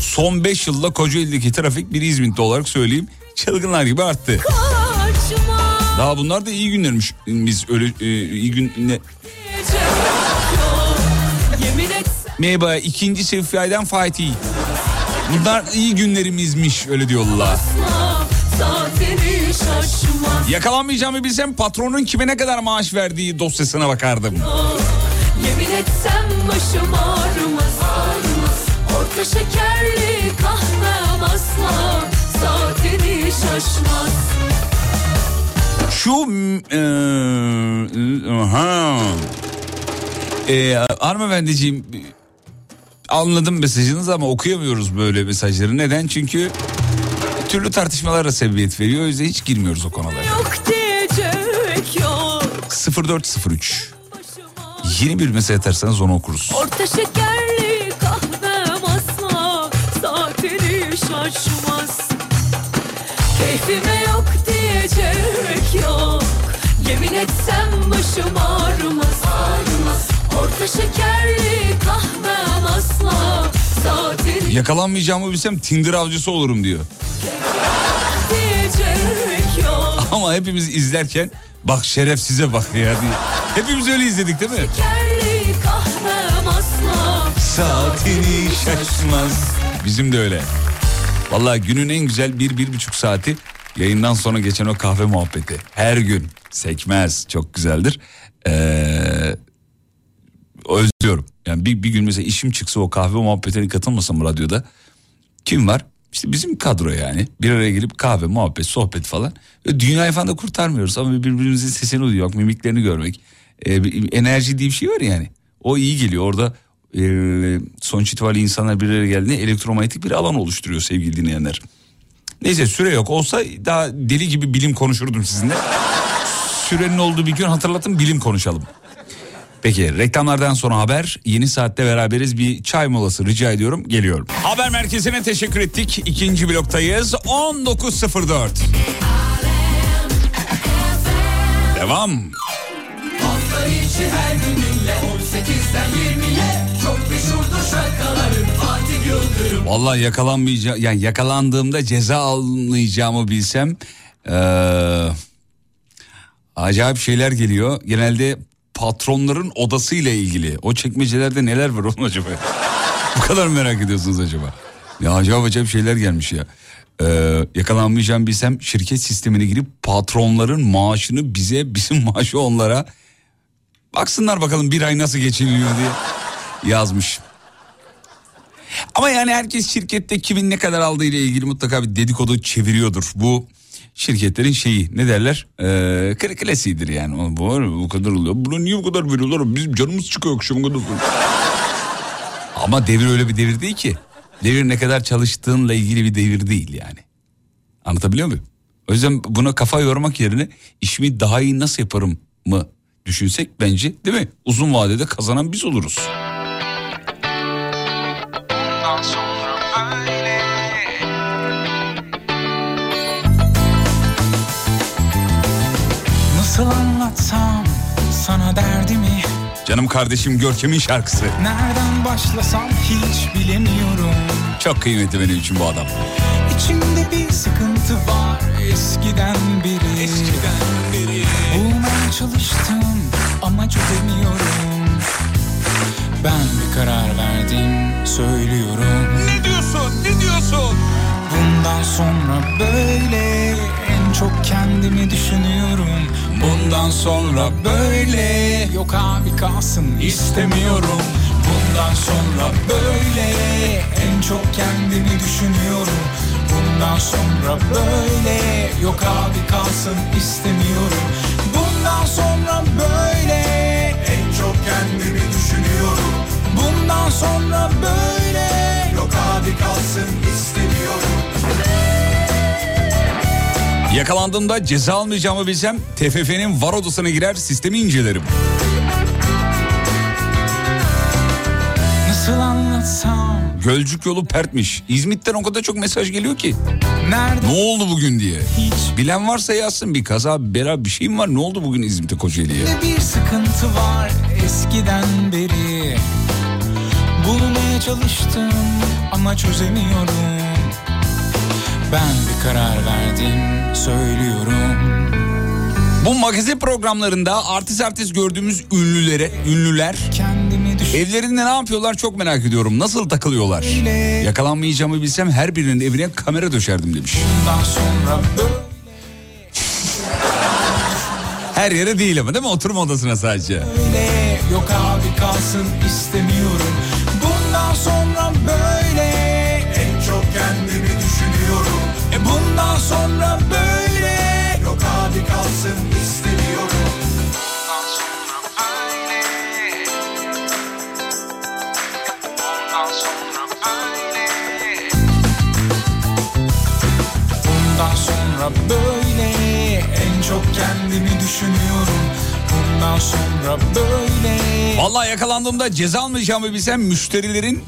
[SPEAKER 3] Son 5 yılda Kocaeli'deki trafik bir İzmit'te olarak söyleyeyim. Çılgınlar gibi arttı. Daha bunlar da iyi günlermiş. Biz öyle e, iyi gün ne? Merhaba ikinci sevfiyaydan Fatih. Bunlar iyi günlerimizmiş öyle diyorlar. Yakalanmayacağımı bilsem patronun kime ne kadar maaş verdiği dosyasına bakardım.
[SPEAKER 8] Yemin etsem başım ağrımaz ağrımaz Orta şekerli kahvem asla Saatleri şaşmaz
[SPEAKER 3] Şu e, ha. E, hanımefendiciğim anladım mesajınızı ama okuyamıyoruz böyle mesajları. Neden? Çünkü türlü tartışmalara sebebiyet veriyor. O yüzden hiç girmiyoruz o konulara.
[SPEAKER 8] Yok diyecek yok
[SPEAKER 3] 0403 Yeni bir mesaj atarsanız onu okuruz.
[SPEAKER 8] Orta şekerli kahvem asla Saatleri şaşmaz Keyfime yok diyecek yok Yemin etsem başım ağrımaz ağrımaz Orta şekerli kahvem asla Saatleri
[SPEAKER 3] Yakalanmayacağımı bilsem Tinder avcısı olurum diyor. Ama hepimiz izlerken bak şeref size bak ya diye. Hepimiz öyle izledik değil mi?
[SPEAKER 8] Şekerli kahvem asla
[SPEAKER 3] Saatini şaşmaz. Bizim de öyle. Vallahi günün en güzel bir, bir buçuk saati yayından sonra geçen o kahve muhabbeti. Her gün sekmez çok güzeldir. Ee, özlüyorum. Yani bir, bir gün mesela işim çıksa o kahve muhabbetine katılmasam radyoda. Kim var? İşte bizim kadro yani. Bir araya gelip kahve, muhabbet, sohbet falan. Dünyayı falan da kurtarmıyoruz ama birbirimizin sesini duymak, mimiklerini görmek. Bir- enerji diye bir şey var yani. O iyi geliyor. Orada e, sonuç itibariyle insanlar bir araya geldiğinde elektromanyetik bir alan oluşturuyor sevgili dinleyenler. Neyse süre yok. Olsa daha deli gibi bilim konuşurdum sizinle. Sürenin olduğu bir gün hatırlatın bilim konuşalım. Peki reklamlardan sonra haber yeni saatte beraberiz bir çay molası rica ediyorum geliyorum. Haber merkezine teşekkür ettik ikinci bloktayız 19.04. Devam.
[SPEAKER 5] Hafta içi her gününle 18'den 20'ye Çok meşhurdur şarkıların Fatih Yıldırım
[SPEAKER 3] Vallahi yakalanmayacağım yani yakalandığımda ceza almayacağımı bilsem eee, acayip şeyler geliyor. Genelde patronların odasıyla ilgili. O çekmecelerde neler var onun acaba? Bu kadar merak ediyorsunuz acaba? Ya acayip acayip şeyler gelmiş ya. Ee, yakalanmayacağım bilsem şirket sistemine girip patronların maaşını bize bizim maaşı onlara baksınlar bakalım bir ay nasıl geçiniliyor diye yazmış. Ama yani herkes şirkette kimin ne kadar aldığı ile ilgili mutlaka bir dedikodu çeviriyordur. Bu şirketlerin şeyi ne derler? Ee, kla- klasiğidir yani. O, Bu, bu kadar oluyor. Buna niye bu kadar veriyorlar? Bizim canımız çıkıyor akşam kadar. Ama devir öyle bir devir değil ki. Devir ne kadar çalıştığınla ilgili bir devir değil yani. Anlatabiliyor muyum? O yüzden buna kafa yormak yerine işimi daha iyi nasıl yaparım mı düşünsek bence değil mi? Uzun vadede kazanan biz oluruz. Canım kardeşim Görkem'in şarkısı.
[SPEAKER 11] Nereden başlasam hiç bilemiyorum
[SPEAKER 3] Çok kıymetli benim için bu adam.
[SPEAKER 11] İçimde bir sıkıntı var eskiden beri Eskiden beri Bulmaya çalıştım ama çözemiyorum Ben bir karar verdim söylüyorum
[SPEAKER 3] Ne diyorsun? Ne diyorsun?
[SPEAKER 11] Bundan sonra böyle çok kendimi düşünüyorum. Bundan sonra böyle. Yok abi kalsın istemiyorum. Bundan sonra böyle. En çok kendimi düşünüyorum. Bundan sonra böyle. Yok abi kalsın istemiyorum. Bundan sonra böyle. En çok kendimi düşünüyorum. Bundan sonra böyle. Yok abi kalsın istemiyorum
[SPEAKER 3] Yakalandığımda ceza almayacağımı bilsem TFF'nin var odasına girer sistemi incelerim.
[SPEAKER 11] Nasıl anlatsam
[SPEAKER 3] Gölcük yolu pertmiş. İzmit'ten o kadar çok mesaj geliyor ki.
[SPEAKER 11] Nerede
[SPEAKER 3] Ne oldu bugün diye.
[SPEAKER 11] hiç
[SPEAKER 3] Bilen varsa yazsın bir kaza, bela bir şeyim var. Ne oldu bugün İzmit'te Kocaeli'ye?
[SPEAKER 11] Ne bir sıkıntı var eskiden beri Bulmaya çalıştım ama çözemiyorum Ben bir karar verdim söylüyorum
[SPEAKER 3] Bu magazin programlarında artist artist gördüğümüz ünlülere, ünlüler evlerinde ne yapıyorlar çok merak ediyorum. Nasıl takılıyorlar? Yakalanmayacağımı bilsem her birinin evine kamera döşerdim demiş. Her yere değil ama değil mi? Oturma odasına sadece.
[SPEAKER 11] Yok abi kalsın istemiyorum çok kendimi düşünüyorum Bundan sonra böyle
[SPEAKER 3] Vallahi yakalandığımda ceza almayacağımı bilsem müşterilerin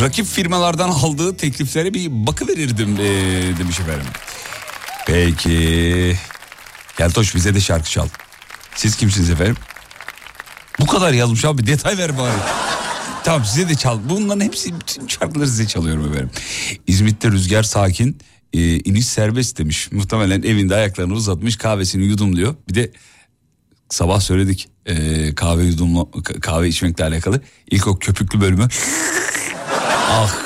[SPEAKER 3] rakip firmalardan aldığı tekliflere bir bakıverirdim ee, demiş efendim. Peki. Keltoş bize de şarkı çal. Siz kimsiniz efendim? Bu kadar yazmış abi detay ver bari. tamam size de çal. Bunların hepsi bütün şarkıları size çalıyorum efendim. İzmit'te rüzgar sakin. E, iniş serbest demiş. Muhtemelen evinde ayaklarını uzatmış kahvesini yudumluyor. Bir de sabah söyledik e, kahve yudumlu kahve içmekle alakalı. İlk o köpüklü bölümü. ah.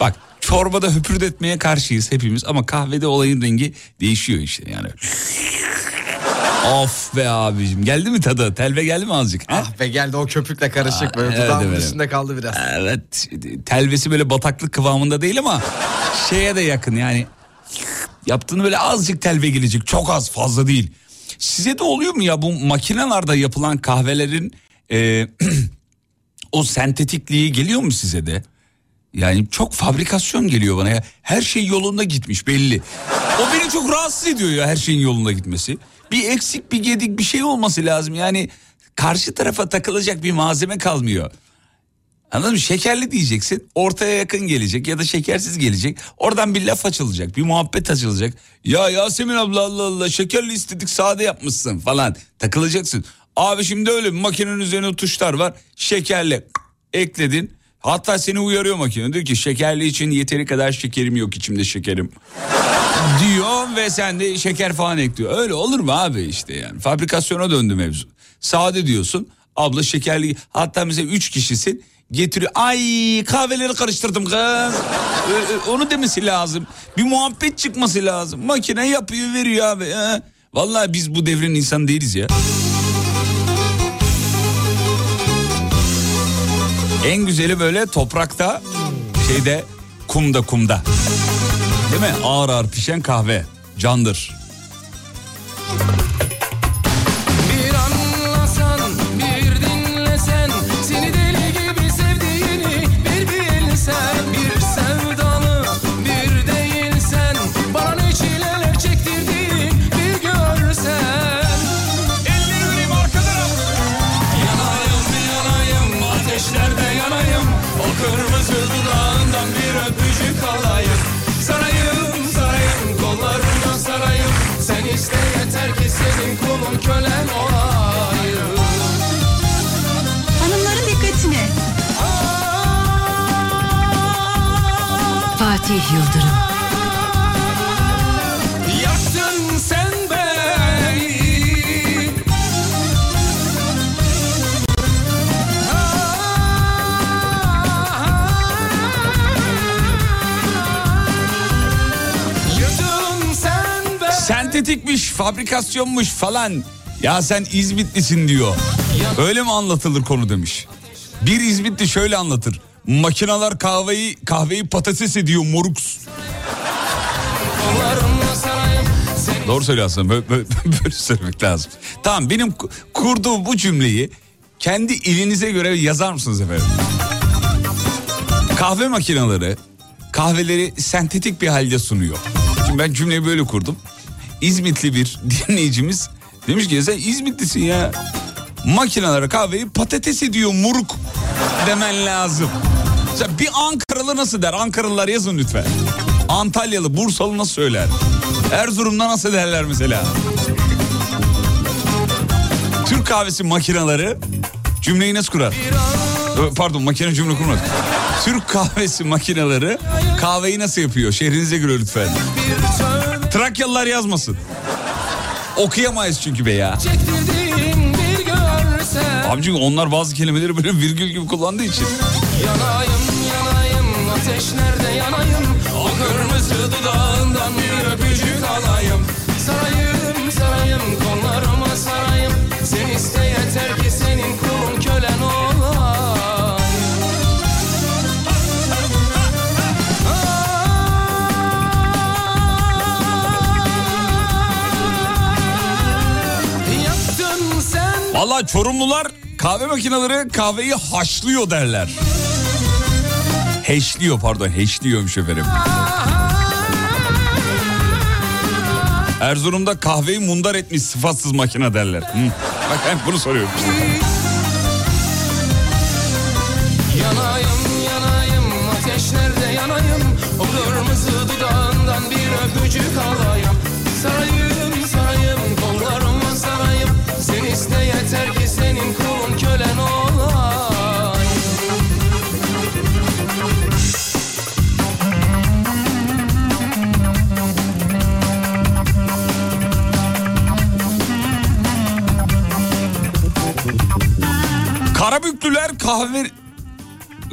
[SPEAKER 3] Bak çorbada höpürdetmeye karşıyız hepimiz ama kahvede olayın rengi değişiyor işte yani. Of be abicim geldi mi tadı? Telve geldi mi azıcık? ha?
[SPEAKER 4] Ah be geldi o köpükle karışık böyle
[SPEAKER 3] evet,
[SPEAKER 4] dudağımın
[SPEAKER 3] evet.
[SPEAKER 4] üstünde kaldı biraz.
[SPEAKER 3] Evet telvesi böyle bataklık kıvamında değil ama şeye de yakın yani. Yaptığını böyle azıcık telve gelecek çok az fazla değil. Size de oluyor mu ya bu makinelerde yapılan kahvelerin e, o sentetikliği geliyor mu size de? Yani çok fabrikasyon geliyor bana ya. Her şey yolunda gitmiş belli. O beni çok rahatsız ediyor ya her şeyin yolunda gitmesi. Bir eksik bir gedik bir şey olması lazım. Yani karşı tarafa takılacak bir malzeme kalmıyor. Anladın mı? Şekerli diyeceksin. Ortaya yakın gelecek ya da şekersiz gelecek. Oradan bir laf açılacak. Bir muhabbet açılacak. Ya Yasemin abla Allah Allah şekerli istedik sade yapmışsın falan. Takılacaksın. Abi şimdi öyle bir makinenin üzerine tuşlar var. Şekerli ekledin. Hatta seni uyarıyor makine. Diyor ki şekerli için yeteri kadar şekerim yok içimde şekerim. diyor ve sen de şeker falan ekliyor. Öyle olur mu abi işte yani. Fabrikasyona döndü mevzu. Sade diyorsun. Abla şekerli hatta mesela üç kişisin getiriyor. Ay kahveleri karıştırdım kız. Ö- Onu demesi lazım. Bir muhabbet çıkması lazım. Makine yapıyor veriyor abi. ha. Vallahi biz bu devrin insan değiliz ya. En güzeli böyle toprakta şeyde kumda kumda. Değil mi? Ağır ağır pişen kahve. Candır.
[SPEAKER 10] Kölen olayım
[SPEAKER 12] Hanımların dikkatine. Fatih Yıldırım.
[SPEAKER 3] Sentetikmiş, fabrikasyonmuş falan. Ya sen İzmitlisin diyor. Öyle mi anlatılır konu demiş. Bir İzmitli şöyle anlatır. Makinalar kahveyi kahveyi patates ediyor moruks. Doğru söylüyorsun böyle, böyle, böyle söylemek lazım. Tamam benim ku- kurduğum bu cümleyi kendi ilinize göre yazar mısınız efendim? Kahve makineleri kahveleri sentetik bir halde sunuyor. Şimdi ben cümleyi böyle kurdum. İzmitli bir dinleyicimiz demiş ki sen İzmitlisin ya. Makinelere kahveyi patates ediyor muruk demen lazım. Mesela bir Ankaralı nasıl der? Ankaralılar yazın lütfen. Antalyalı, Bursalı nasıl söyler? Erzurum'da nasıl derler mesela? Türk kahvesi makineleri cümleyi nasıl kurar? Pardon makine cümle kurmaz. Türk kahvesi makineleri kahveyi nasıl yapıyor? Şehrinize göre lütfen. Trakyalılar yazmasın. Okuyamayız çünkü be ya. Abicim onlar bazı kelimeleri böyle virgül gibi kullandığı için.
[SPEAKER 10] Yanayım yanayım ateş nerede yanayım O kırmızı dudağından bir öpücük alayım Sarayım sarayım kollarıma sarayım Sen iste yeter ki
[SPEAKER 3] Valla Çorumlular kahve makineleri kahveyi haşlıyor derler. Heşliyor pardon heşliyormuş efendim. Erzurum'da kahveyi mundar etmiş sıfatsız makine derler. Hı. Bak ben bunu soruyorum.
[SPEAKER 10] Yanayım yanayım ateş nerede yanayım O kırmızı dudağından bir öpücük alayım
[SPEAKER 3] Karabüklüler kahve...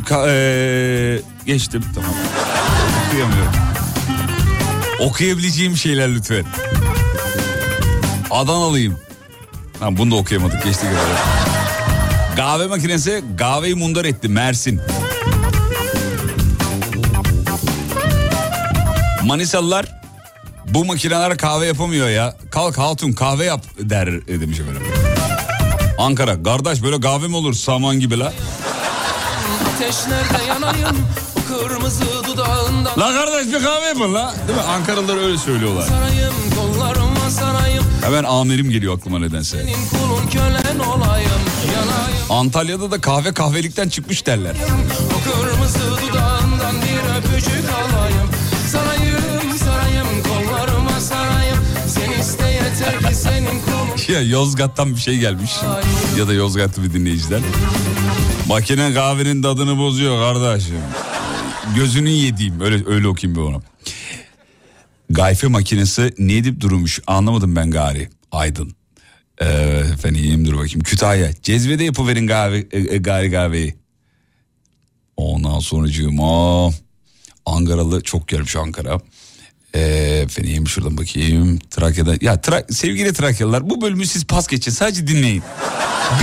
[SPEAKER 3] Ka- eee, geçtim tamam. Okuyamıyorum. Okuyabileceğim şeyler lütfen. Adanalıyım. Ha, bunu da okuyamadık geçti galiba. Kahve makinesi kahveyi mundar etti Mersin. Manisalılar bu makineler kahve yapamıyor ya. Kalk hatun kahve yap der demiş efendim. Ankara kardeş böyle kahve mi olur saman gibi la?
[SPEAKER 10] Ateş nerede yanayım kırmızı dudağından
[SPEAKER 3] La kardeş bir kahve yapın la. Değil mi? Ankaralılar öyle söylüyorlar.
[SPEAKER 10] Sarayım kollarıma sarayım
[SPEAKER 3] Hemen amirim geliyor aklıma nedense.
[SPEAKER 10] Senin kulun kölen olayım Yanayım
[SPEAKER 3] Antalya'da da kahve kahvelikten çıkmış derler.
[SPEAKER 10] O kırmızı dudağından bir öpücük
[SPEAKER 3] Ya Yozgat'tan bir şey gelmiş. Ya da Yozgatlı bir dinleyiciden. Makine kahvenin tadını bozuyor kardeşim. Gözünü yediğim öyle öyle okuyayım bir onu. Gayfe makinesi ne edip durmuş anlamadım ben gari. Aydın. Ee, efendim dur bakayım. Kütahya. Cezvede yapıverin kahve, e, e, gari kahveyi. Ondan sonracığıma Ankaralı çok gelmiş Ankara. Ee, efendim şuradan bakayım. Trakya'da. Ya Tra- sevgili Trakyalılar bu bölümü siz pas geçin. Sadece dinleyin.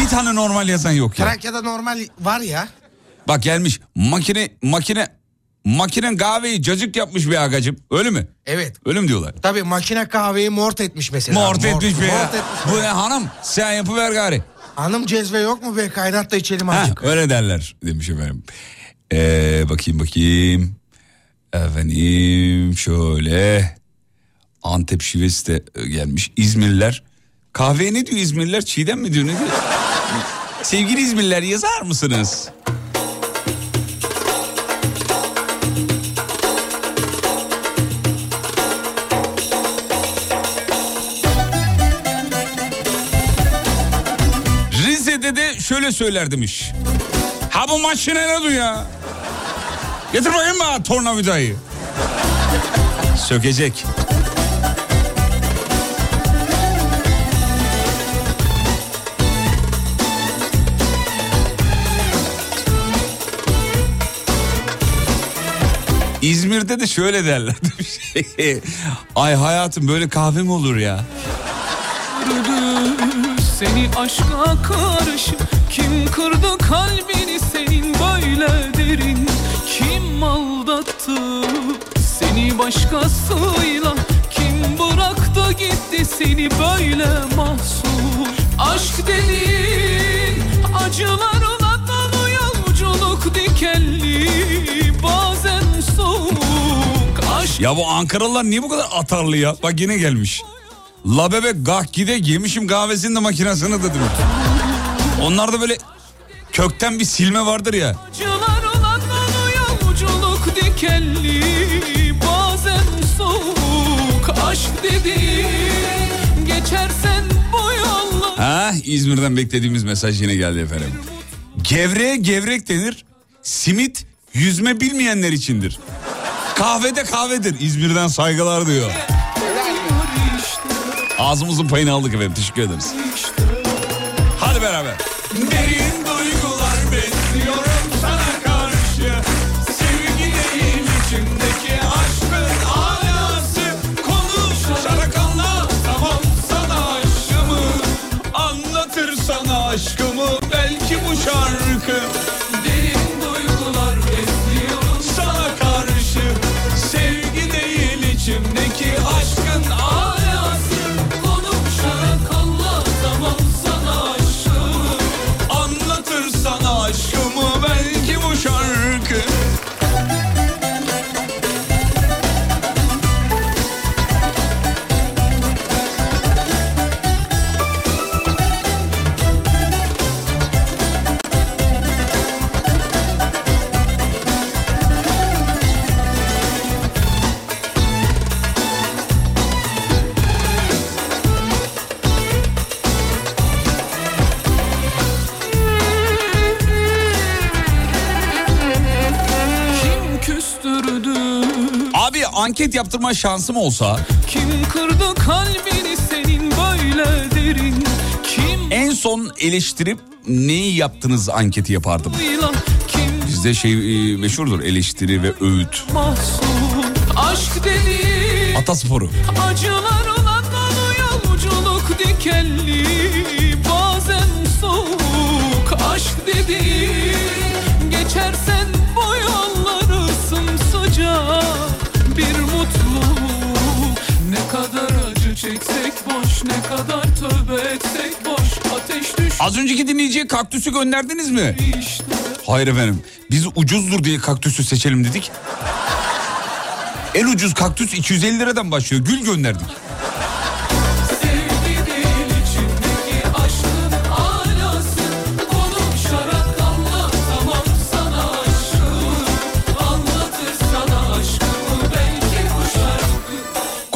[SPEAKER 3] Bir tane normal yazan yok ya.
[SPEAKER 4] Trakya'da normal var ya.
[SPEAKER 3] Bak gelmiş makine makine makinen kahveyi cacık yapmış bir agacım. Öyle mi?
[SPEAKER 4] Evet.
[SPEAKER 3] Öyle mi diyorlar?
[SPEAKER 4] Tabii makine kahveyi mort etmiş mesela.
[SPEAKER 3] Mort etmiş be ya.
[SPEAKER 4] Mort etmiş.
[SPEAKER 3] Bu ne hanım sen yapıver gari.
[SPEAKER 4] Hanım cezve yok mu be kaynat da içelim
[SPEAKER 3] Ha,
[SPEAKER 4] azıcık.
[SPEAKER 3] öyle derler demiş efendim. Ee, bakayım bakayım. Efendim şöyle. Antep şivesi de e, gelmiş. İzmirliler. Kahveye ne diyor İzmirliler? Çiğdem mi diyor ne diyor? Sevgili İzmirliler yazar mısınız? Rize'de de şöyle söyler demiş. Ha bu makine ne ya? Getir bakayım bana tornavidayı. Sökecek. İzmir'de de şöyle derler. Ay hayatım böyle kahve mi olur ya?
[SPEAKER 10] Seni aşka karşı Kim kırdı kalbini senin böyle derin Kim aldattı seni başkasıyla Kim bıraktı gitti seni böyle mahsur Aşk dediğin acılarla dolu yolculuk dikenli Bazen soğuk aşk
[SPEAKER 3] Ya bu Ankaralılar niye bu kadar atarlı ya? Bak yine gelmiş. La bebek gahkide yemişim kahvesinin de makinesini de dedim. Onlarda böyle kökten bir silme vardır ya.
[SPEAKER 10] Acılar aşk dediğin Geçersen bu yolları
[SPEAKER 3] Ha İzmir'den beklediğimiz mesaj yine geldi efendim. Gevreğe gevrek denir. Simit yüzme bilmeyenler içindir. Kahvede kahvedir. İzmir'den saygılar diyor. Ağzımızın payını aldık efendim. Teşekkür ederiz. Hadi beraber.
[SPEAKER 10] Derin
[SPEAKER 3] anket yaptırma şansım olsa
[SPEAKER 10] Kim kırdı kalbini senin böyle derin Kim
[SPEAKER 3] en son eleştirip neyi yaptınız anketi yapardım.
[SPEAKER 10] kim
[SPEAKER 3] Bizde şey e, meşhurdur eleştiri ve öğüt.
[SPEAKER 10] mahzun Aşk dediğin
[SPEAKER 3] Atasporu.
[SPEAKER 10] Acılar olan dolu yolculuk dikenli Bazen soğuk aşk dediğin Geçersen kadar acı çeksek boş ne kadar tövbe etsek boş Ateş düş
[SPEAKER 3] Az önceki dinleyiciye kaktüsü gönderdiniz mi?
[SPEAKER 10] işte
[SPEAKER 3] Hayır efendim. Biz ucuzdur diye kaktüsü seçelim dedik. En ucuz kaktüs 250 liradan başlıyor. Gül gönderdik.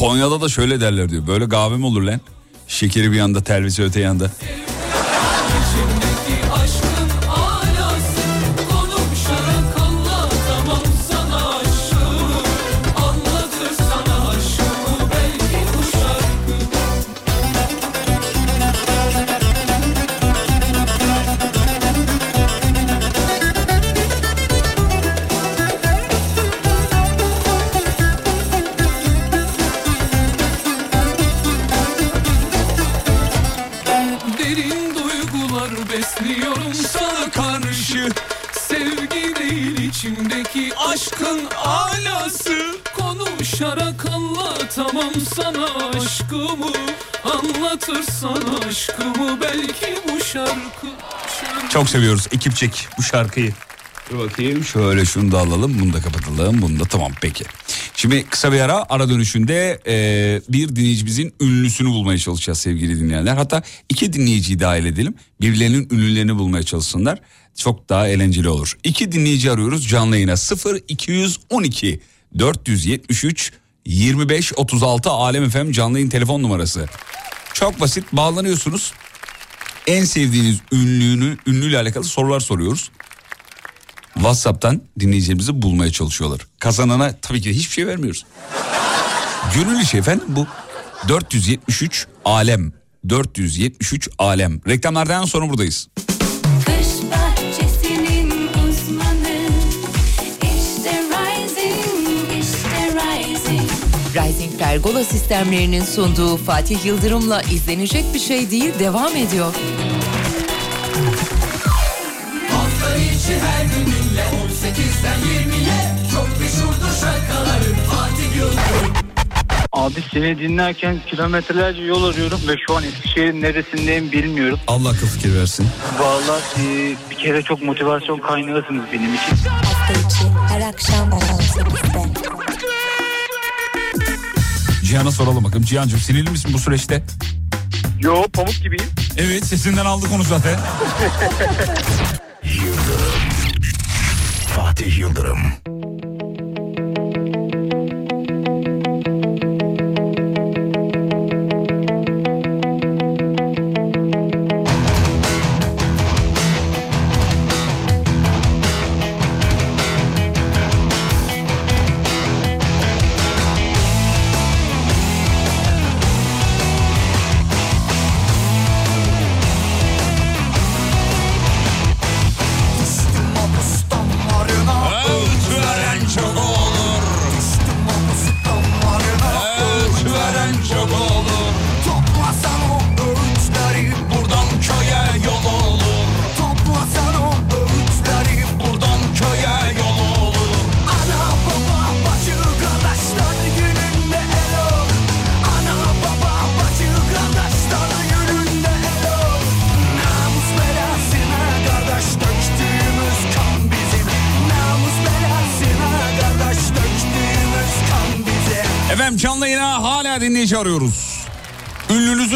[SPEAKER 3] Konya'da da şöyle derler diyor. Böyle kahve mi olur lan? Şekeri bir yanda, telvisi öte yanda.
[SPEAKER 10] Şarkı, şarkı.
[SPEAKER 3] Çok seviyoruz ekipçek bu şarkıyı. Dur bakayım şöyle şunu da alalım bunu da kapatalım bunu da tamam peki. Şimdi kısa bir ara ara dönüşünde e, bir dinleyicimizin ünlüsünü bulmaya çalışacağız sevgili dinleyenler. Hatta iki dinleyiciyi dahil edelim birbirlerinin ünlülerini bulmaya çalışsınlar. Çok daha eğlenceli olur. İki dinleyici arıyoruz canlı yayına 0 212 473 25 36 Alem FM canlı yayın telefon numarası. Çok basit bağlanıyorsunuz. En sevdiğiniz ünlüğünü, ünlüyle alakalı sorular soruyoruz. WhatsApp'tan dinleyicilerimizi bulmaya çalışıyorlar. Kazanana tabii ki hiçbir şey vermiyoruz. Gönül işi efendim bu. 473 alem. 473 alem. Reklamlardan sonra buradayız.
[SPEAKER 1] Pergola sistemlerinin sunduğu Fatih Yıldırım'la izlenecek bir şey değil devam ediyor.
[SPEAKER 5] Hafta içi her gününle 18'den 20'ye Çok meşhurdur şarkıların Fatih Yıldırım
[SPEAKER 12] Abi seni dinlerken kilometrelerce yol arıyorum ve şu an Eskişehir'in neresindeyim bilmiyorum.
[SPEAKER 3] Allah akıl fikir versin.
[SPEAKER 12] Vallahi e, bir kere çok motivasyon kaynağısınız benim için.
[SPEAKER 7] Hafta içi her akşam 18'de
[SPEAKER 3] Cihan'a soralım bakalım. Cihan'cığım sinirli misin bu süreçte?
[SPEAKER 12] Yo pamuk gibiyim.
[SPEAKER 3] Evet sesinden aldık onu zaten.
[SPEAKER 2] Fatih Yıldırım.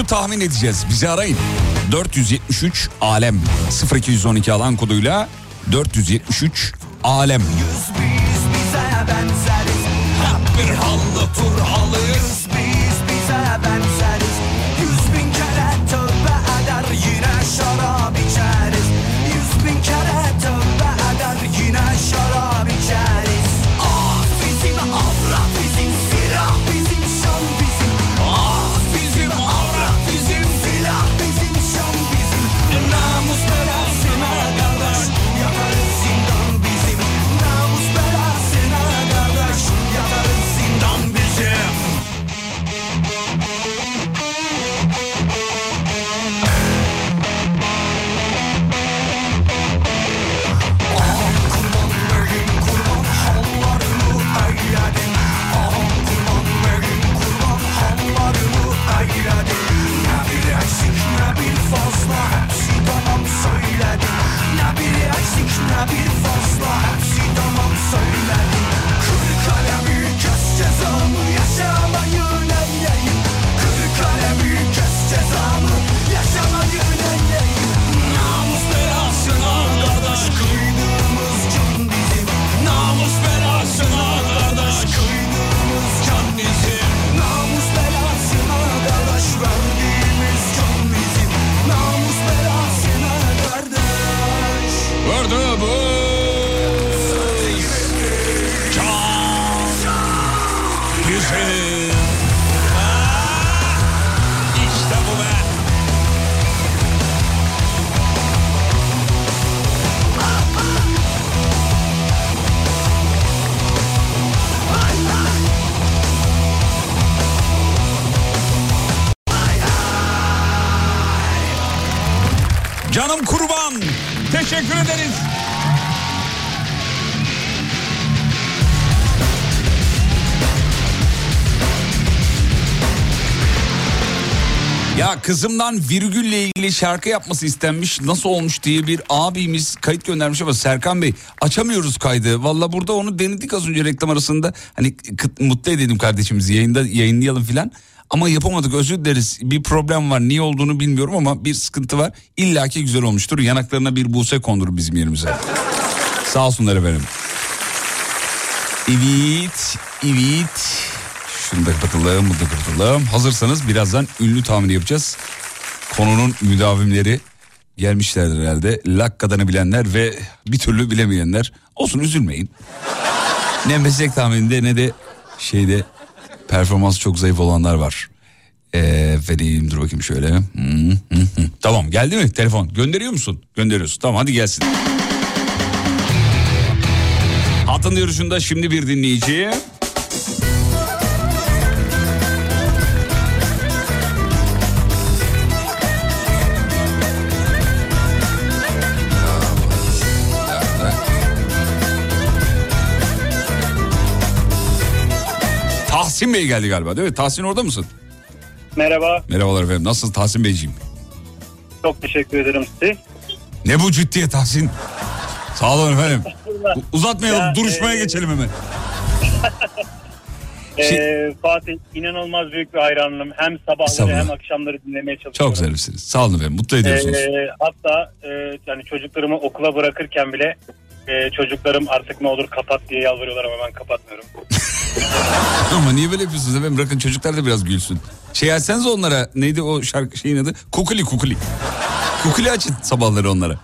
[SPEAKER 3] Tahmin edeceğiz. Bizi arayın. 473 alem 0212 alan koduyla 473 alem. Kızımdan virgülle ilgili şarkı yapması istenmiş nasıl olmuş diye bir abimiz kayıt göndermiş ama Serkan Bey açamıyoruz kaydı. Valla burada onu denedik az önce reklam arasında hani kıt- mutlu edelim kardeşimizi yayında yayınlayalım filan. Ama yapamadık özür dileriz bir problem var niye olduğunu bilmiyorum ama bir sıkıntı var. İlla ki güzel olmuştur yanaklarına bir buse kondur bizim yerimize. Sağ olsunlar efendim. Evet, evet. Şunu da kapatalım, bunu da kapatalım. Hazırsanız birazdan ünlü tahmini yapacağız. Konunun müdavimleri gelmişlerdir herhalde. Lakkadını bilenler ve bir türlü bilemeyenler. Olsun üzülmeyin. ne meslek tahmininde ne de şeyde performans çok zayıf olanlar var. Vereyim dur bakayım şöyle. Hı, hı, hı. Tamam geldi mi telefon? Gönderiyor musun? Gönderiyorsun. Tamam hadi gelsin. Hattın yarışında şimdi bir dinleyici. Tahsin Bey geldi galiba değil mi? Tahsin orada mısın?
[SPEAKER 12] Merhaba.
[SPEAKER 3] Merhabalar efendim. Nasılsınız Tahsin Beyciğim?
[SPEAKER 12] Çok teşekkür ederim size.
[SPEAKER 3] Ne bu ciddiye Tahsin? Sağ olun efendim. Uzatmayalım
[SPEAKER 12] Ya,
[SPEAKER 3] duruşmaya
[SPEAKER 12] e,
[SPEAKER 3] geçelim hemen.
[SPEAKER 12] Ee, Fatih inanılmaz büyük bir hayranım. Hem sabahları hem akşamları dinlemeye çalışıyorum.
[SPEAKER 3] Çok zarifsiniz. Sağ olun efendim. Mutlu ediyorsunuz.
[SPEAKER 12] Ee, hatta e, yani çocuklarımı okula bırakırken bile e, çocuklarım artık ne olur kapat diye yalvarıyorlar ama ben kapatmıyorum.
[SPEAKER 3] Ama niye böyle yapıyorsunuz efendim? Bırakın çocuklar da biraz gülsün. Şey açsanız onlara neydi o şarkı şeyin adı? Kukuli kukuli. Kukuli açın sabahları onlara.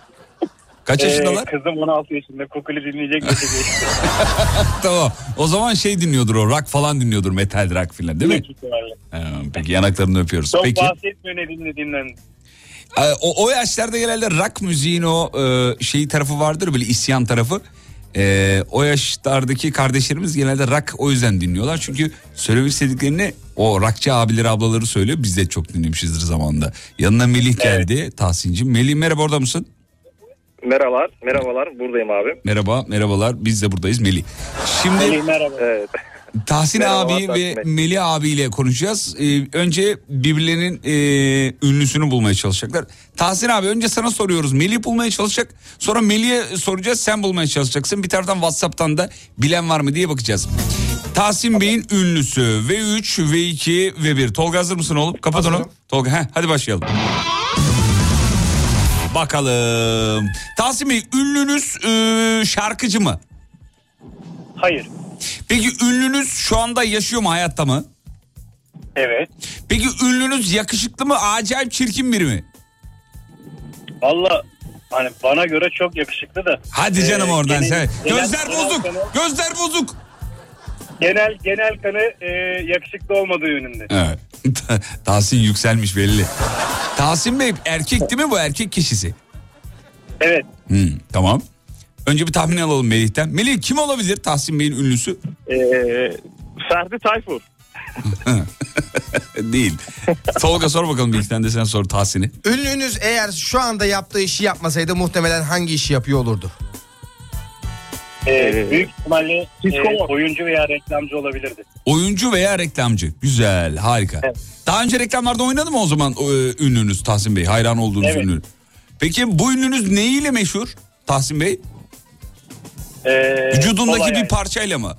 [SPEAKER 3] Kaç
[SPEAKER 12] Ee,
[SPEAKER 3] yaşındalar?
[SPEAKER 12] kızım 16 yaşında Kukuli dinleyecek gece geçti.
[SPEAKER 3] tamam. O zaman şey dinliyordur o. Rock falan dinliyordur. Metal rock falan değil mi? Ha, peki yanaklarını öpüyoruz.
[SPEAKER 12] Çok
[SPEAKER 3] Peki.
[SPEAKER 12] bahsetmiyor ne dinlediğinden.
[SPEAKER 3] Ee, O, o yaşlarda genelde rock müziğin o e, şey tarafı vardır böyle isyan tarafı. Ee, o yaşlardaki kardeşlerimiz genelde rock o yüzden dinliyorlar. Çünkü söylemek istediklerini o rockçı abileri ablaları söylüyor. Biz de çok dinlemişizdir zamanında. Yanına Melih geldi Tahsin'cim. Melih merhaba orada mısın?
[SPEAKER 13] Merhabalar, merhabalar. Buradayım abi.
[SPEAKER 3] Merhaba, merhabalar. Biz de buradayız Melih. Şimdi
[SPEAKER 12] merhaba.
[SPEAKER 13] Evet.
[SPEAKER 3] Tahsin
[SPEAKER 13] Merhaba,
[SPEAKER 3] abi
[SPEAKER 13] Tahsin
[SPEAKER 3] ve
[SPEAKER 13] Bey.
[SPEAKER 3] Melih abiyle konuşacağız. Ee, önce birbirlerinin e, ünlüsünü bulmaya çalışacaklar. Tahsin abi önce sana soruyoruz. Melih bulmaya çalışacak. Sonra Melih'e soracağız. Sen bulmaya çalışacaksın. Bir taraftan WhatsApp'tan da bilen var mı diye bakacağız. Tahsin Bey'in ünlüsü V3, V2, V1. Tolga hazır mısın oğlum? Kapat onu. Tolga heh, hadi başlayalım. Bakalım. Tahsin Bey ünlünüz e, şarkıcı mı?
[SPEAKER 12] Hayır.
[SPEAKER 3] Peki ünlünüz şu anda yaşıyor mu hayatta mı?
[SPEAKER 12] Evet.
[SPEAKER 3] Peki ünlünüz yakışıklı mı acayip çirkin biri mi?
[SPEAKER 12] Valla hani bana göre çok yakışıklı da.
[SPEAKER 3] Hadi canım
[SPEAKER 12] Ee,
[SPEAKER 3] oradan
[SPEAKER 12] genel-
[SPEAKER 3] sen.
[SPEAKER 12] genel-
[SPEAKER 3] Gözler
[SPEAKER 12] genel
[SPEAKER 3] bozuk.
[SPEAKER 12] kanı-
[SPEAKER 3] Gözler bozuk.
[SPEAKER 12] Genel genel kanı e, yakışıklı olmadığı yönünde.
[SPEAKER 3] Evet. Tahsin yükselmiş belli. Tahsin Bey erkek değil mi bu erkek kişisi?
[SPEAKER 12] Evet.
[SPEAKER 3] Hmm, tamam. Önce bir tahmin alalım Melih'ten. Melih kim olabilir Tahsin Bey'in ünlüsü?
[SPEAKER 13] Ee, Ferdi Tayfur.
[SPEAKER 3] Değil. Tolga sor bakalım tane de sen sor Tahsin'i.
[SPEAKER 4] Ünlünüz eğer şu anda yaptığı işi yapmasaydı muhtemelen hangi işi yapıyor olurdu?
[SPEAKER 12] Ee, büyük ihtimalle e, oyuncu veya reklamcı olabilirdi.
[SPEAKER 3] Oyuncu veya reklamcı. Güzel, harika. Daha önce reklamlarda oynadı mı o zaman e, ünlünüz Tahsin Bey? Hayran olduğunuz
[SPEAKER 12] Evet.
[SPEAKER 3] ünlü. Peki bu ünlünüz neyiyle meşhur Tahsin Bey?
[SPEAKER 12] Ee,
[SPEAKER 3] Vücudundaki bir parçayla mı?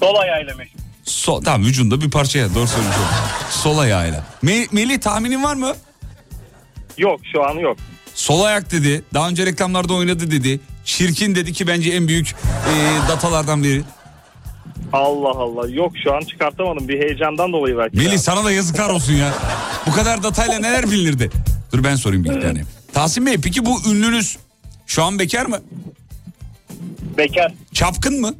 [SPEAKER 12] Sol ayağıyla meşhur.
[SPEAKER 3] Sol, tamam vücudunda bir parçaya doğru söylüyorsun. Sol ayağıyla. Me- Melih tahminin var mı?
[SPEAKER 13] Yok şu an yok.
[SPEAKER 3] Sol ayak dedi. Daha önce reklamlarda oynadı dedi. Çirkin dedi ki bence en büyük e, datalardan biri.
[SPEAKER 13] Allah Allah. Yok şu an çıkartamadım. Bir heyecandan dolayı belki.
[SPEAKER 3] Melih sana da yazıklar olsun ya. Bu kadar datayla neler bilinirdi? Dur ben sorayım bir tane. Tahsin Bey peki bu ünlünüz şu an bekar mı?
[SPEAKER 12] Bekar.
[SPEAKER 3] Çapkın mı?